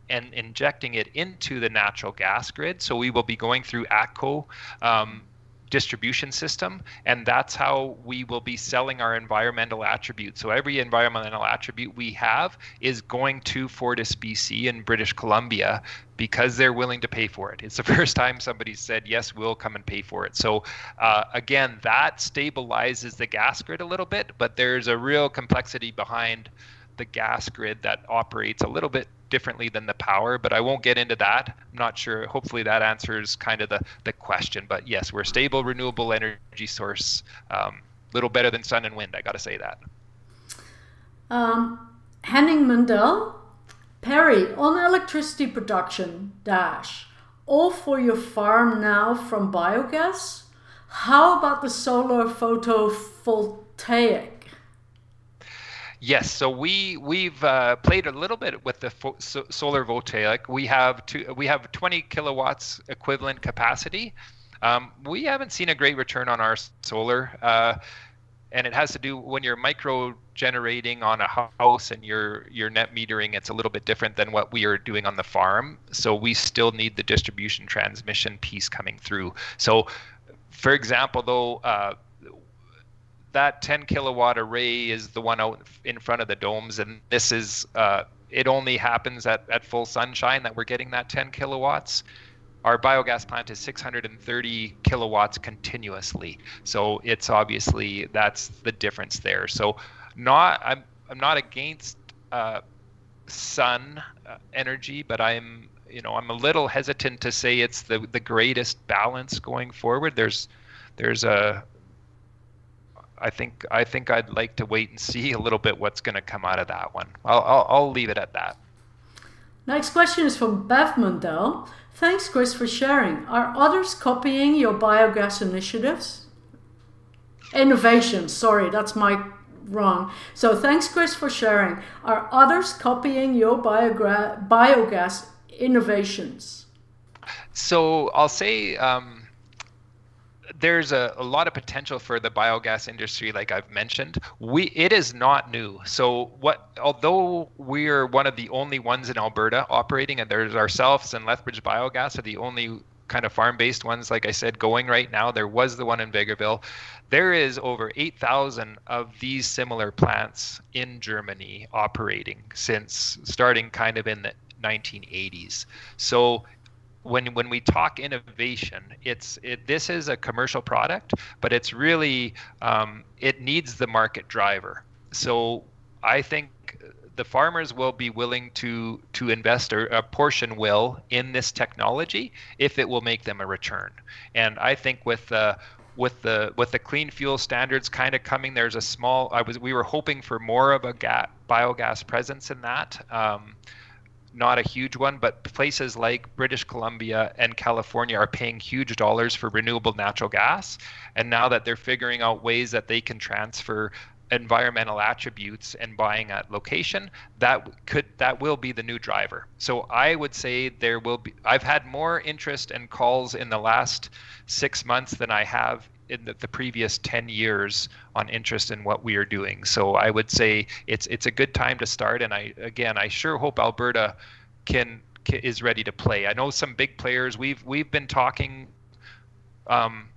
and injecting it into the natural gas grid. So we will be going through ATCO. Um, distribution system and that's how we will be selling our environmental attribute so every environmental attribute we have is going to fortis bc in british columbia because they're willing to pay for it. It's the first time somebody said yes we'll come and pay for it. So uh, again that stabilizes the gas grid a little bit but there's a real complexity behind the gas grid that operates a little bit differently than the power, but I won't get into that. I'm not sure. Hopefully, that answers kind of the, the question. But yes, we're a stable, renewable energy source. A um, little better than sun and wind, I got to say that. Um, Henning Mundell, Perry, on electricity production, dash, all for your farm now from biogas? How about the solar photovoltaic? Yes, so we we've uh, played a little bit with the fo- so solar voltaic. We have two, we have 20 kilowatts equivalent capacity. Um, we haven't seen a great return on our solar, uh, and it has to do when you're micro generating on a house and you're you're net metering. It's a little bit different than what we are doing on the farm. So we still need the distribution transmission piece coming through. So, for example, though. Uh, that 10 kilowatt array is the one out in front of the domes, and this is uh, it only happens at, at full sunshine that we're getting that 10 kilowatts. Our biogas plant is 630 kilowatts continuously, so it's obviously that's the difference there. So, not I'm I'm not against uh, sun uh, energy, but I'm you know I'm a little hesitant to say it's the the greatest balance going forward. There's there's a I think I think I'd like to wait and see a little bit what's going to come out of that one. I'll, I'll, I'll leave it at that. Next question is from Bev Mundell. Thanks, Chris, for sharing. Are others copying your biogas initiatives? Innovations. Sorry, that's my wrong. So thanks, Chris, for sharing. Are others copying your biogra- biogas innovations? So I'll say. Um, there's a, a, lot of potential for the biogas industry like i've mentioned. We it is not new. So what although we're one of the only ones in alberta operating and there's ourselves and lethbridge biogas are the only kind of farm-based ones like i said going right now there was the one in vegreville there is over 8000 of these similar plants in germany operating since starting kind of in the 1980s so when when we talk innovation, it's it, this is a commercial product, but it's really um, it needs the market driver. So I think the farmers will be willing to to invest or a portion will in this technology if it will make them a return. And I think with uh, with the with the clean fuel standards kind of coming, there's a small. I was we were hoping for more of a ga- biogas presence in that. Um, not a huge one, but places like British Columbia and California are paying huge dollars for renewable natural gas. And now that they're figuring out ways that they can transfer environmental attributes and buying at location that could that will be the new driver so i would say there will be i've had more interest and calls in the last six months than i have in the, the, previous 10 years on interest in what we are doing. So I would say it's it's a good time to start. And I again, I sure hope Alberta can, can is ready to play. I know some big players. We've we've been talking um,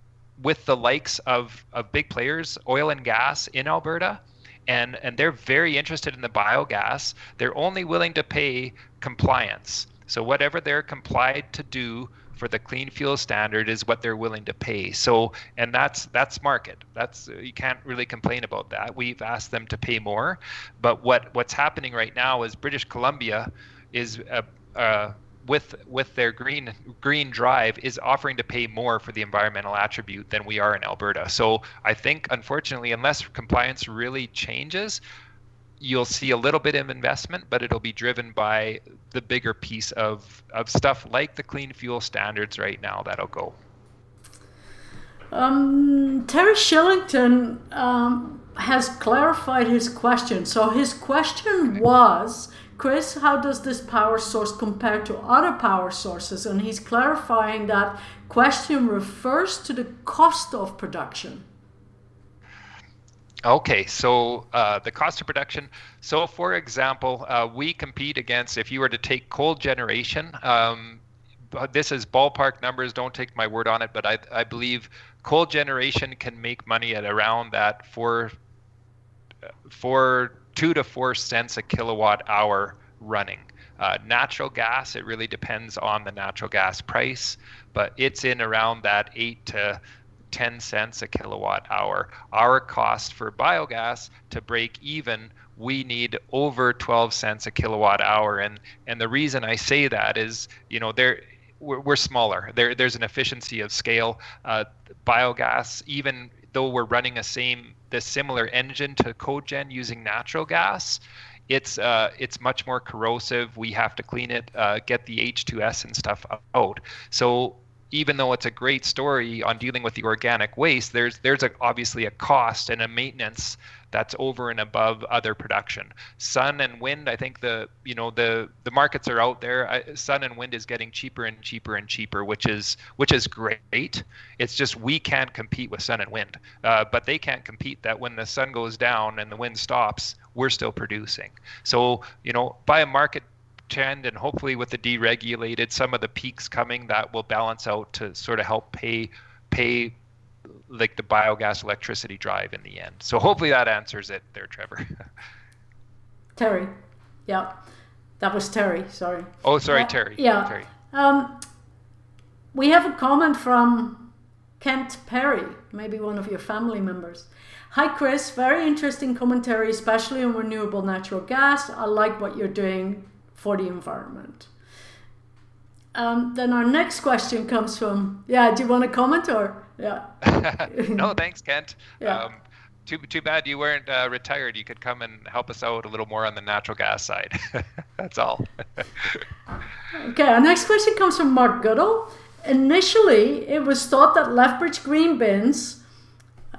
with the likes of of big players, oil and gas in Alberta. And, and they're very interested in the biogas. They're only willing to pay compliance. So whatever they're complied to do for the clean fuel standard is what they're willing to pay. So, and that's that's market. That's you can't really complain about that. We've asked them to pay more, but what what's happening right now is British Columbia is uh, uh, with with their green green drive is offering to pay more for the environmental attribute than we are in Alberta. So I think unfortunately, unless compliance really changes, you'll see a little bit of investment, but it'll be driven by the bigger piece of, of stuff like the clean fuel standards right now that'll go. Um, Terry Shillington um, has clarified his question. So his question was, Chris, how does this power source compare to other power sources? And he's clarifying that question refers to the cost of production. Okay, so uh, the cost of production. So, for example, uh, we compete against, if you were to take coal generation, um, this is ballpark numbers, don't take my word on it, but I, I believe coal generation can make money at around that four, four, two to four cents a kilowatt hour running. Uh, natural gas, it really depends on the natural gas price, but it's in around that eight to 10 cents a kilowatt hour. Our cost for biogas to break even, we need over 12 cents a kilowatt hour. And and the reason I say that is, you know, there we're, we're smaller. There there's an efficiency of scale. Uh, biogas, even though we're running a same the similar engine to cogen using natural gas, it's uh, it's much more corrosive. We have to clean it, uh, get the H2S and stuff out. So even though it's a great story on dealing with the organic waste, there's there's a, obviously a cost and a maintenance that's over and above other production. Sun and wind, I think the you know the the markets are out there. I, sun and wind is getting cheaper and cheaper and cheaper, which is which is great. It's just we can't compete with sun and wind, uh, but they can't compete that when the sun goes down and the wind stops, we're still producing. So you know by a market trend and hopefully with the deregulated some of the peaks coming that will balance out to sort of help pay pay like the biogas electricity drive in the end. So hopefully that answers it there trevor. Terry. Yeah. That was terry sorry. Oh sorry uh, terry. Yeah. Terry. Um, we have a comment from Kent Perry, maybe one of your family members. Hi, Chris. Very interesting commentary, especially on renewable natural gas. I like what you're doing for the environment. Um, then our next question comes from, yeah, do you want to comment or, yeah? no, thanks, Kent. Yeah. Um, too, too bad you weren't uh, retired. You could come and help us out a little more on the natural gas side. That's all. okay, our next question comes from Mark Goodall. Initially, it was thought that Lethbridge green bins,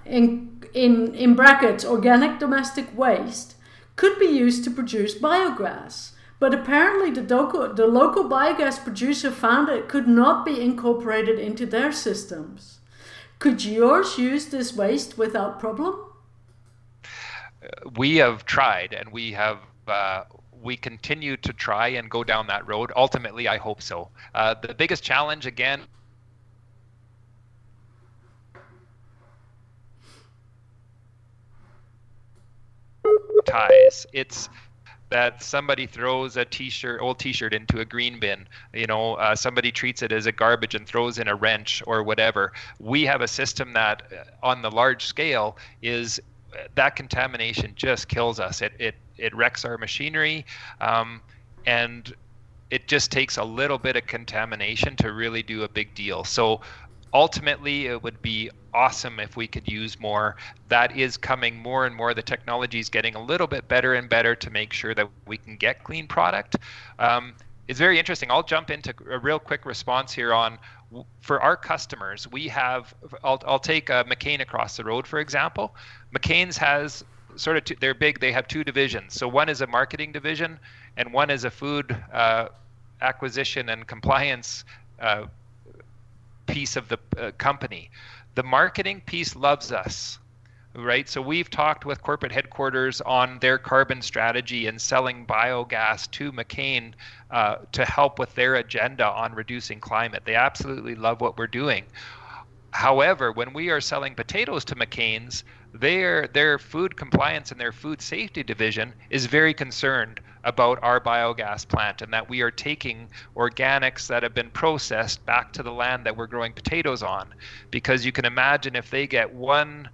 in, in, in brackets, organic domestic waste, could be used to produce biogas. But apparently, the local, the local biogas producer found it could not be incorporated into their systems. Could yours use this waste without problem? we have tried and we have uh, we continue to try and go down that road. Ultimately, I hope so. Uh, the biggest challenge, again, ties. It's that somebody throws a t-shirt, old t-shirt into a green bin. You know, uh, somebody treats it as a garbage and throws in a wrench or whatever. We have a system that, uh, on the large scale, is that contamination just kills us. It it it wrecks our machinery, um, and it just takes a little bit of contamination to really do a big deal. So ultimately, it would be awesome if we could use more. That is coming more and more. The technology is getting a little bit better and better to make sure that we can get clean product. Um, it's very interesting. I'll jump into a real quick response here on for our customers, we have, I'll, I'll take a McCain across the road, for example. McCain's has sort of, two, they're big, they have two divisions. So one is a marketing division and one is a food uh, acquisition and compliance uh, piece of the uh, company. The marketing piece loves us right? So we've talked with corporate headquarters on their carbon strategy and selling biogas to McCain uh, to help with their agenda on reducing climate. They absolutely love what we're doing. However, when we are selling potatoes to McCain's, their their food compliance and their food safety division is very concerned about our biogas plant and that we are taking organics that have been processed back to the land that we're growing potatoes on because you can imagine if they get one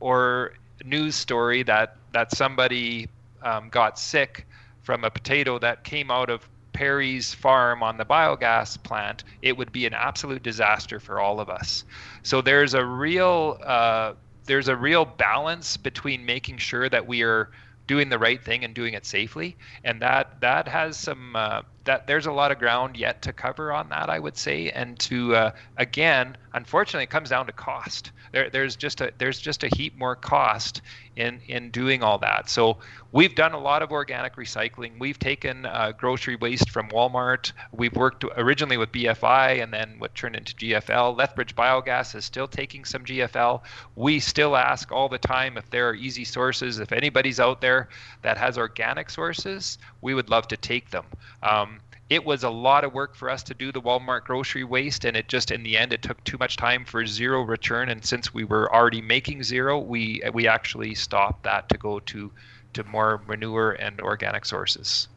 or news story that that somebody um, got sick from a potato that came out of Perry's farm on the biogas plant, it would be an absolute disaster for all of us. So there's a real uh, there's a real balance between making sure that we are doing the right thing and doing it safely, and that that has some uh, that there's a lot of ground yet to cover on that, I would say, and to uh, again, unfortunately, it comes down to cost. There, there's just a there's just a heap more cost in in doing all that. So we've done a lot of organic recycling. We've taken uh, grocery waste from Walmart. We've worked originally with BFI and then what turned into GFL. Lethbridge Biogas is still taking some GFL. We still ask all the time if there are easy sources. If anybody's out there that has organic sources, we would love to take them. Um, it was a lot of work for us to do the Walmart grocery waste, and it just in the end it took too much time for zero return. And since we were already making zero, we we actually stopped that to go to to more manure and organic sources.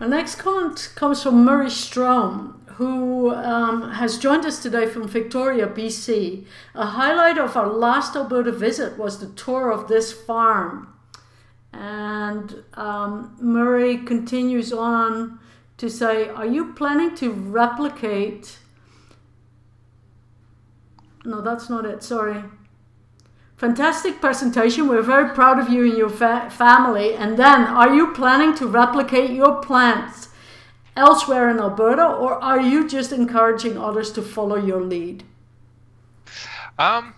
Our next comment comes from Murray Strom, who um, has joined us today from Victoria, BC. A highlight of our last Alberta visit was the tour of this farm. And um, Murray continues on to say, Are you planning to replicate? No, that's not it. Sorry. Fantastic presentation. We're very proud of you and your fa- family. And then, are you planning to replicate your plants elsewhere in Alberta, or are you just encouraging others to follow your lead? Um,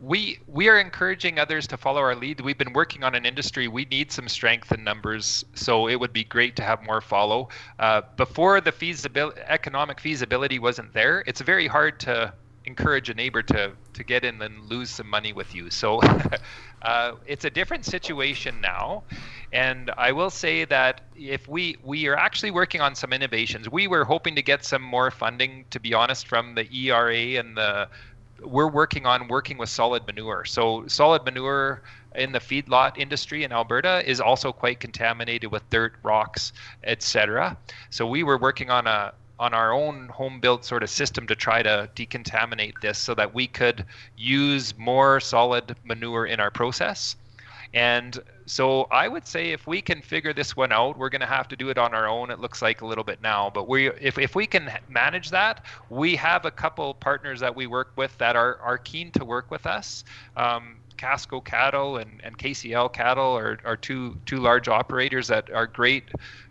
we we are encouraging others to follow our lead. We've been working on an industry. We need some strength in numbers, so it would be great to have more follow. Uh, before the feasibility, economic feasibility wasn't there, it's very hard to encourage a neighbor to to get in and lose some money with you. So uh, it's a different situation now, and I will say that if we we are actually working on some innovations. We were hoping to get some more funding, to be honest, from the ERA and the we're working on working with solid manure. So solid manure in the feedlot industry in Alberta is also quite contaminated with dirt, rocks, etc. So we were working on a on our own home built sort of system to try to decontaminate this so that we could use more solid manure in our process. And so I would say if we can figure this one out, we're going to have to do it on our own. It looks like a little bit now, but we if, if we can manage that, we have a couple partners that we work with that are, are keen to work with us. Um, Casco Cattle and, and KCL Cattle are, are two two large operators that are great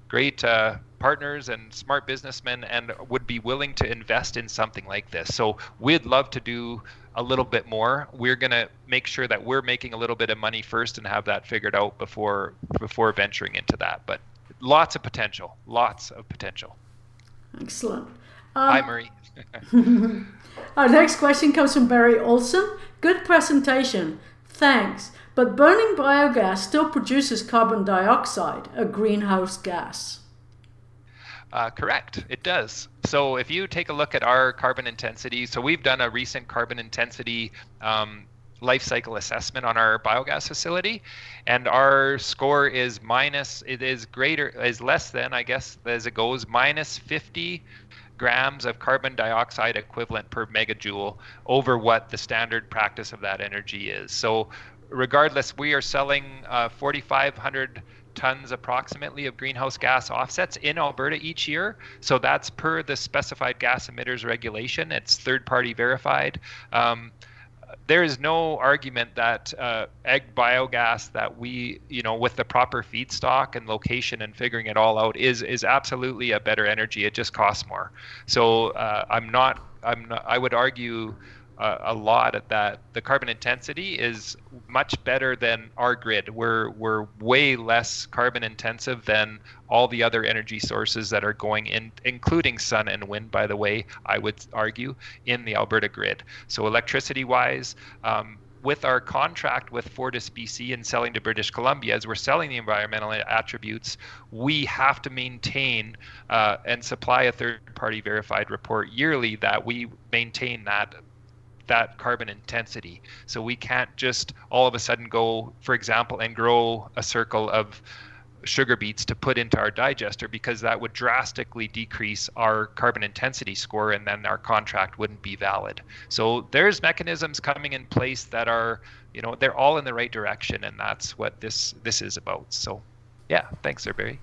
great uh, partners and smart businessmen and would be willing to invest in something like this. So we'd love to do a little bit more. We're going to make sure that we're making a little bit of money first and have that figured out before before venturing into that. But lots of potential, lots of potential. Excellent. Um, Hi, Marie. Our next question comes from Barry Olson. Good presentation. Thanks. But burning biogas still produces carbon dioxide, a greenhouse gas. Uh, correct, it does. So if you take a look at our carbon intensity, so we've done a recent carbon intensity um, life cycle assessment on our biogas facility, and our score is minus. It is greater, is less than, I guess, as it goes, minus 50 grams of carbon dioxide equivalent per megajoule over what the standard practice of that energy is. So regardless, we are selling uh, 4,500 tons approximately of greenhouse gas offsets in Alberta each year. So that's per the specified gas emitters regulation. It's third party verified. Um, there is no argument that uh, ag biogas that we, you know, with the proper feedstock and location and figuring it all out is is absolutely a better energy. It just costs more. So uh, I'm not. I'm. Not, I would argue uh, a lot at that. The carbon intensity is much better than our grid. We're we're way less carbon intensive than all the other energy sources that are going in, including sun and wind. By the way, I would argue in the Alberta grid. So electricity wise. Um, with our contract with Fortis BC and selling to British Columbia, as we're selling the environmental attributes, we have to maintain uh, and supply a third party verified report yearly that we maintain that that carbon intensity. So we can't just all of a sudden go, for example, and grow a circle of sugar beets to put into our digester because that would drastically decrease our carbon intensity score and then our contract wouldn't be valid. So there's mechanisms coming in place that are, you know, they're all in the right direction and that's what this this is about. So yeah, thanks Sir Barry.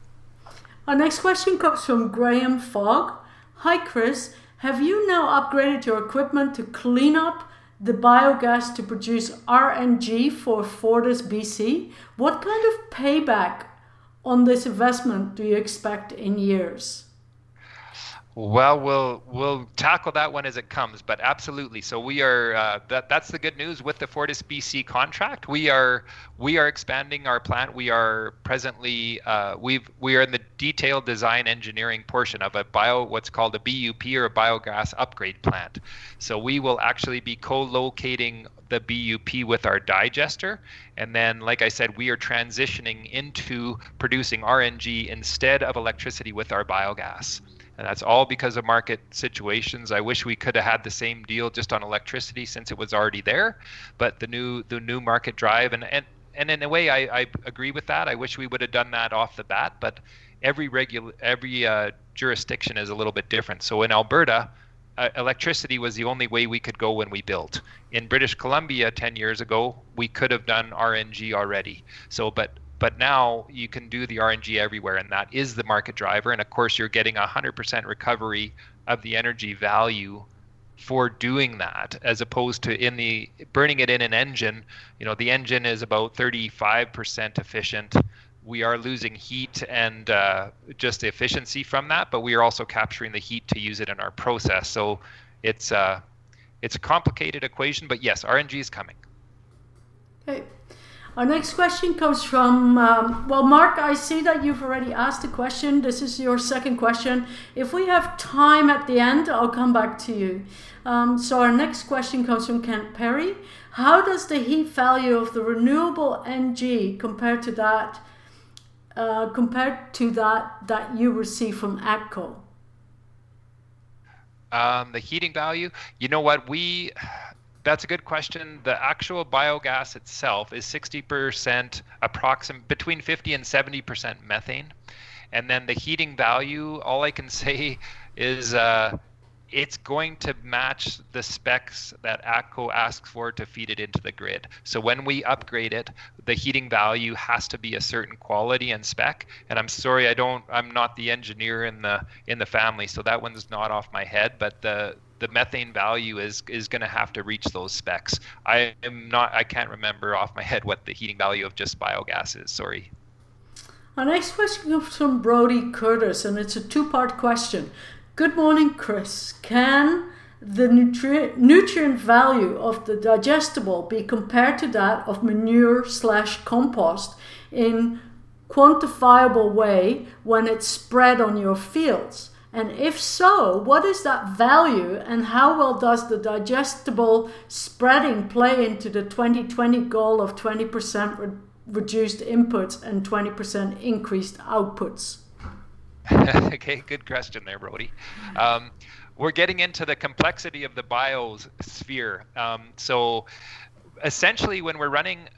Our next question comes from Graham Fogg. Hi Chris, have you now upgraded your equipment to clean up the biogas to produce RNG for Fortis BC? What kind of payback on this investment do you expect in years? Well, we'll we'll tackle that one as it comes, but absolutely. So we are uh, that that's the good news with the Fortis BC contract. We are we are expanding our plant. We are presently uh, we've we are in the detailed design engineering portion of a bio what's called a BUP or a biogas upgrade plant. So we will actually be co-locating the BUP with our digester, and then, like I said, we are transitioning into producing RNG instead of electricity with our biogas and that's all because of market situations. I wish we could have had the same deal just on electricity since it was already there, but the new the new market drive and and and in a way I, I agree with that. I wish we would have done that off the bat, but every regula- every uh, jurisdiction is a little bit different. So in Alberta, uh, electricity was the only way we could go when we built. In British Columbia 10 years ago, we could have done RNG already. So but but now you can do the RNG everywhere, and that is the market driver. And of course, you're getting 100% recovery of the energy value for doing that, as opposed to in the burning it in an engine. You know, the engine is about 35% efficient. We are losing heat and uh, just the efficiency from that, but we are also capturing the heat to use it in our process. So it's uh, it's a complicated equation, but yes, RNG is coming. Okay. Our next question comes from, um, well, Mark, I see that you've already asked a question. This is your second question. If we have time at the end, I'll come back to you. Um, so our next question comes from Kent Perry. How does the heat value of the renewable NG compare to that uh, compared to that that you receive from ATCO? Um, the heating value, you know what we that's a good question. The actual biogas itself is 60% approximate between 50 and 70% methane. And then the heating value, all I can say is uh, it's going to match the specs that ATCO asks for to feed it into the grid. So when we upgrade it, the heating value has to be a certain quality and spec. And I'm sorry, I don't, I'm not the engineer in the in the family, so that one's not off my head. But the the methane value is is going to have to reach those specs. I am not, I can't remember off my head what the heating value of just biogas is. Sorry. Our next question comes from Brody Curtis, and it's a two part question. Good morning, Chris. Can the nutri- nutrient value of the digestate be compared to that of manure slash compost in quantifiable way when it's spread on your fields? And if so, what is that value and how well does the digestate spreading play into the 2020 goal of 20% re- reduced inputs and 20% increased outputs? okay, good question there, Brody. Um, we're getting into the complexity of the biosphere. Um, so essentially, when we're running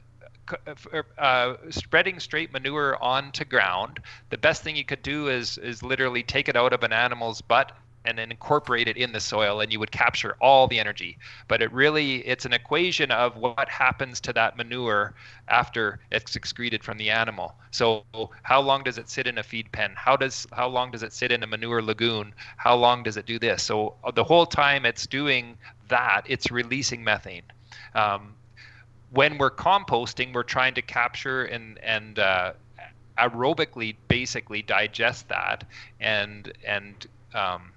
uh, uh, spreading straight manure onto ground, the best thing you could do is is literally take it out of an animal's butt and then incorporate it in the soil and you would capture all the energy. But it really it's an equation of what happens to that manure after it's excreted from the animal. So how long does it sit in a feed pen? How does how long does it sit in a manure lagoon? How long does it do this? So uh, the whole time it's doing that it's releasing methane. Um, when we're composting we're trying to capture and and uh, aerobically basically digest that and and um,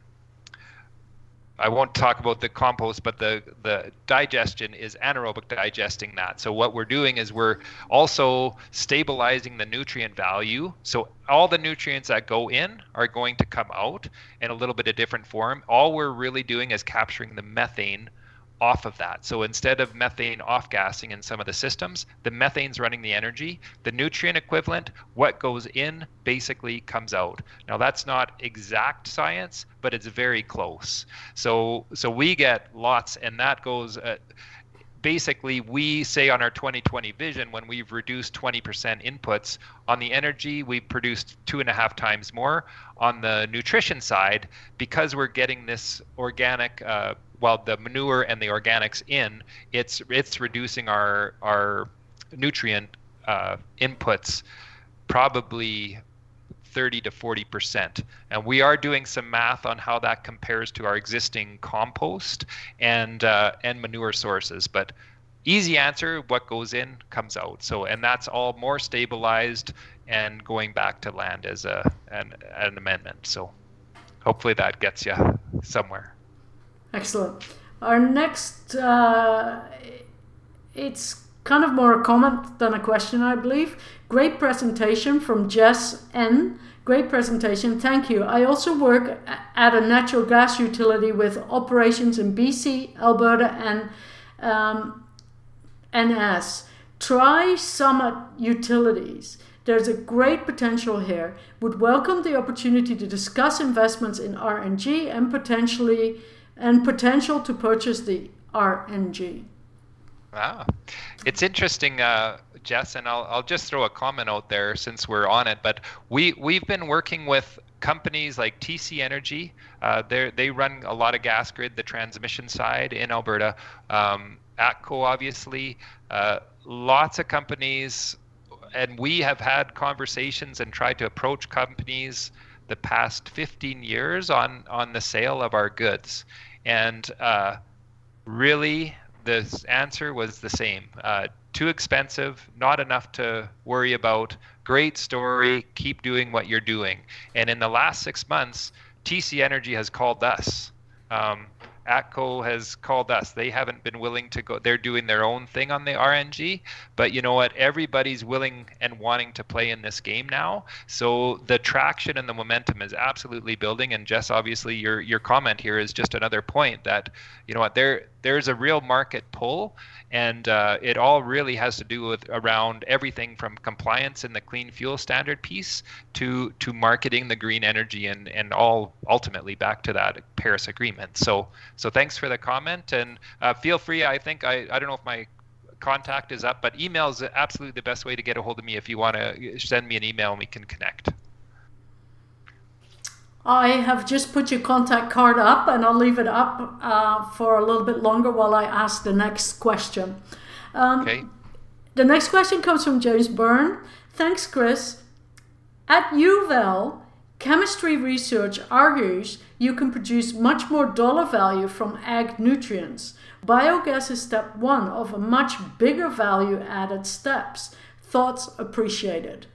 I won't talk about the compost, but the the digestion is anaerobic digesting that. So what we're doing is we're also stabilizing the nutrient value. So all the nutrients that go in are going to come out in a little bit of different form. All we're really doing is capturing the methane off of that. So instead of methane off gassing in some of the systems, the methane's running the energy. The nutrient equivalent, what goes in basically comes out. Now that's not exact science, but it's very close. So so we get lots, and that goes. Uh, basically we say on our 2020 vision when we've reduced 20% inputs on the energy we've produced two and a half times more on the nutrition side because we're getting this organic uh, well the manure and the organics in it's it's reducing our our nutrient uh, inputs probably 30 to 40 percent. And we are doing some math on how that compares to our existing compost and uh, and manure sources. But easy answer what goes in comes out. So and that's all more stabilized and going back to land as a an, an amendment. So hopefully that gets you somewhere Excellent. Our next, uh, it's kind of more a comment than a question, I believe. Great presentation from Jess N. Great presentation, thank you. I also work at a natural gas utility with operations in BC, Alberta, and um, NS. TriSummit Utilities. There's a great potential here. Would welcome the opportunity to discuss investments in RNG and potentially and potential to purchase the RNG. Wow. It's interesting, uh, Jess, and I'll, I'll just throw a comment out there since we're on it. But we, we've been working with companies like TC Energy. Uh, they run a lot of gas grid, the transmission side in Alberta. Um, ATCO, obviously. Uh, lots of companies, and we have had conversations and tried to approach companies the past 15 years on, on the sale of our goods. And uh, really, the answer was the same uh, too expensive, not enough to worry about. Great story, keep doing what you're doing. And in the last six months, TC Energy has called us. Um, ATCO has called us. They haven't been willing to go. They're doing their own thing on the RNG, but you know what? Everybody's willing and wanting to play in this game now. So the traction and the momentum is absolutely building. And Jess, obviously, your your comment here is just another point that you know what there there's a real market pull and uh, it all really has to do with around everything from compliance in the clean fuel standard piece to to marketing the green energy and and all ultimately back to that Paris Agreement. So so thanks for the comment and uh, feel free. I think I I don't know if my contact is up, but email is absolutely the best way to get a hold of me if you want to send me an email and we can connect. I have just put your contact card up and I'll leave it up uh, for a little bit longer while I ask the next question. Um, okay. The next question comes from James Byrne. Thanks, Chris. At UVL, chemistry research argues you can produce much more dollar value from ag nutrients. Biogas is step one of a much bigger value added steps. Thoughts appreciated.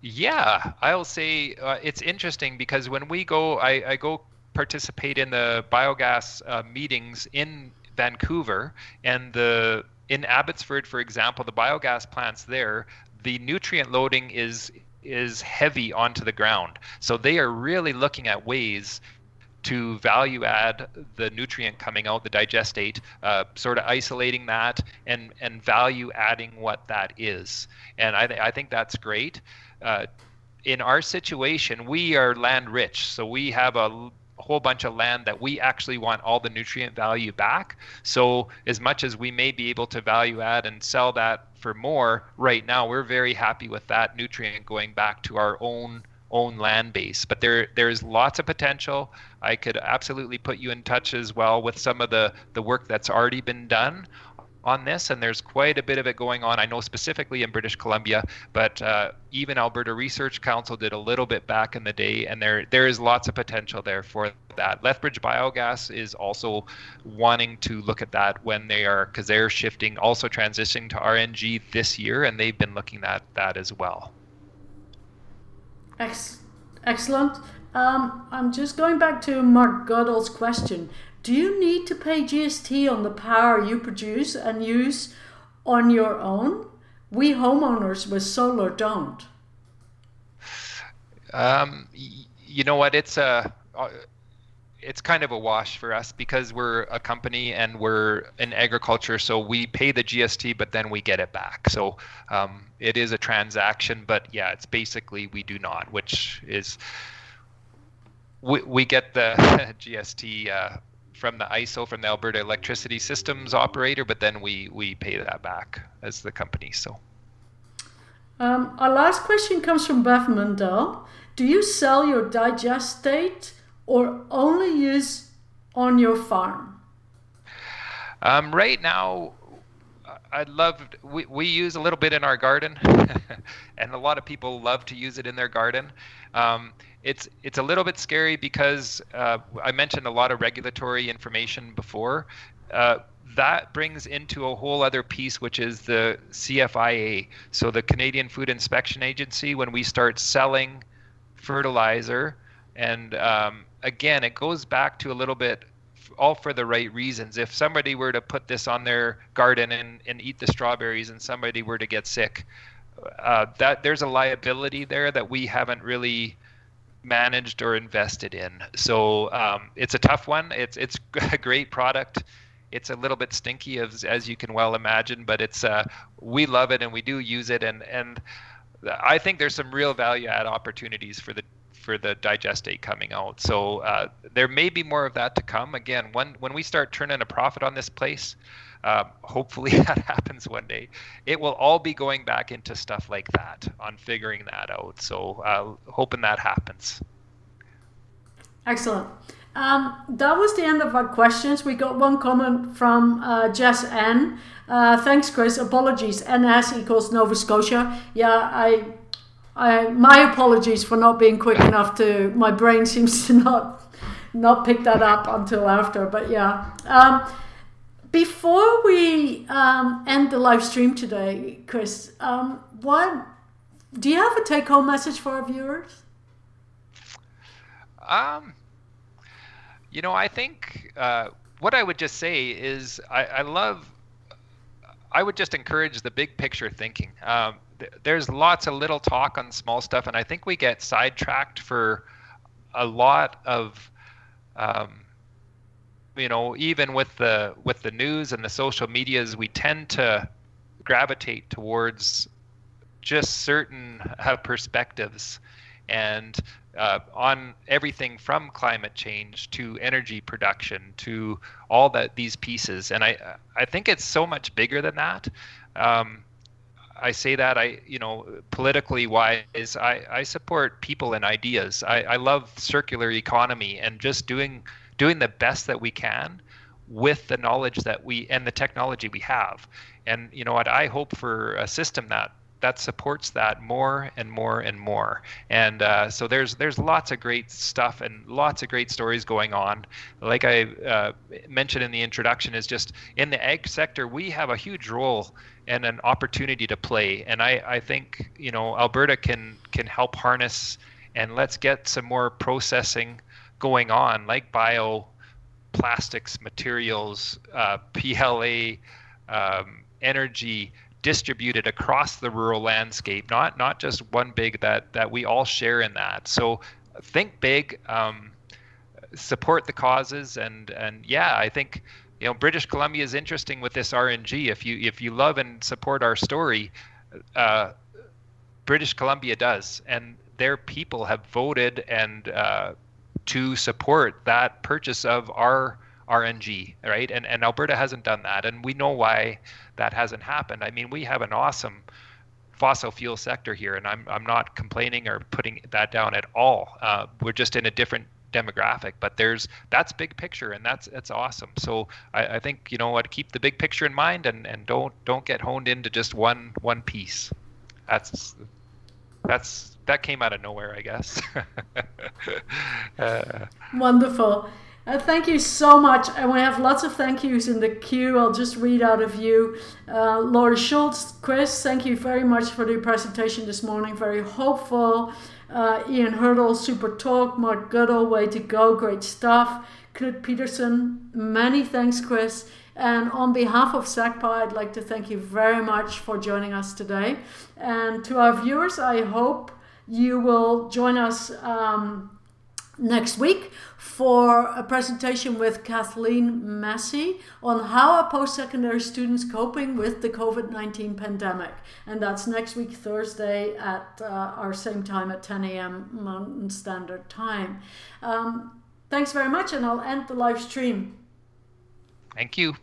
Yeah, I'll say uh, it's interesting because when we go, I, I go participate in the biogas uh, meetings in Vancouver and the in Abbotsford, for example, the biogas plants there, the nutrient loading is is heavy onto the ground. So they are really looking at ways to value add the nutrient coming out, the digestate, uh, sort of isolating that and and value adding what that is. And I, th- I think that's great. Uh, in our situation, we are land rich, so we have a whole bunch of land that we actually want all the nutrient value back. So as much as we may be able to value add and sell that for more, right now we're very happy with that nutrient going back to our own own land base. But there there's lots of potential. I could absolutely put you in touch as well with some of the the work that's already been done on this, and there's quite a bit of it going on. I know specifically in British Columbia, but uh, even Alberta Research Council did a little bit back in the day, and there there is lots of potential there for that. Lethbridge Biogas is also wanting to look at that when they are because they're shifting, also transitioning to RNG this year, and they've been looking at that as well. Excellent. Um, I'm just going back to Mark Goodall's question. Do you need to pay GST on the power you produce and use on your own? We homeowners with solar don't. Um, you know what? It's a uh, it's kind of a wash for us because we're a company and we're in agriculture, so we pay the GST, but then we get it back. So um, it is a transaction, but yeah, it's basically we do not, which is we, we get the GST uh, from the ISO from the Alberta Electricity Systems operator, but then we we pay that back as the company. So. Um, our last question comes from Bev Mundell. Do you sell your digestate or only use on your farm? Um, right now, I'd love we, we use a little bit in our garden, and a lot of people love to use it in their garden. Um, it's it's a little bit scary because uh, I mentioned a lot of regulatory information before. Uh, that brings into a whole other piece, which is the CFIA, so the Canadian Food Inspection Agency. When we start selling fertilizer, and um, again, it goes back to a little bit all for the right reasons. If somebody were to put this on their garden and, and eat the strawberries, and somebody were to get sick, uh, that there's a liability there that we haven't really managed or invested in. So um, it's a tough one. It's it's a great product. It's a little bit stinky as as you can well imagine, but it's uh, we love it and we do use it and and I think there's some real value add opportunities for the for the digestate coming out. So uh, there may be more of that to come. Again, when when we start turning a profit on this place, uh, hopefully that happens one day. It will all be going back into stuff like that on figuring that out. So uh, hoping that happens. Excellent. Um, that was the end of our questions. We got one comment from uh, Jess N. Uh, thanks, Chris. Apologies. NS equals Nova Scotia. Yeah, I, I, my apologies for not being quick enough to. My brain seems to not, not pick that up until after. But yeah. Um, before we um, end the live stream today, Chris, um, what do you have a take-home message for our viewers? Um, you know, I think uh, what I would just say is I, I, love. I would just encourage the big picture thinking. Um, th- there's lots of little talk on small stuff, and I think we get sidetracked for a lot of. Um, you know even with the with the news and the social medias we tend to gravitate towards just certain uh, perspectives and uh, on everything from climate change to energy production to all that these pieces and i i think it's so much bigger than that um, I say that I, you know, politically wise, I, I support people and ideas. I, I love circular economy and just doing doing the best that we can with the knowledge that we and the technology we have. And you know what? I hope for a system that that supports that more and more and more. And uh, so there's there's lots of great stuff and lots of great stories going on. Like I uh, mentioned in the introduction, is just in the ag sector we have a huge role and an opportunity to play. And I, I think you know Alberta can can help harness and let's get some more processing going on, like bioplastics, materials, uh, PLA, um, energy distributed across the rural landscape, not not just one big that that we all share in that. So think big, um, support the causes, and and yeah, I think you know British Columbia is interesting with this RNG. If you if you love and support our story, uh, British Columbia does, and their people have voted and uh, to support that purchase of our RNG, right? And and Alberta hasn't done that, and we know why that hasn't happened. I mean, we have an awesome fossil fuel sector here, and I'm I'm not complaining or putting that down at all. Uh, we're just in a different demographic, but there's that's big picture, and that's that's awesome. So I, I think you know what, keep the big picture in mind, and and don't don't get honed into just one one piece. That's that's that came out of nowhere, I guess. uh, Wonderful. Uh, thank you so much. And we have lots of thank yous in the queue. I'll just read out of you. Uh, Laura Schultz, Chris, thank you very much for the presentation this morning. Very hopeful. Uh, Ian Hurdle, super talk. Mark Goodall, way to go. Great stuff. Knut Peterson, many thanks, Chris. And on behalf of SACPA, I'd like to thank you very much for joining us today. And to our viewers, I hope you will join us um, next week for a presentation with Kathleen Massey on how are post-secondary students coping with the COVID-19 pandemic. And that's next week, Thursday at uh, our same time at 10 a.m. Mountain Standard Time. Um, thanks very much, and I'll end the live stream. Thank you.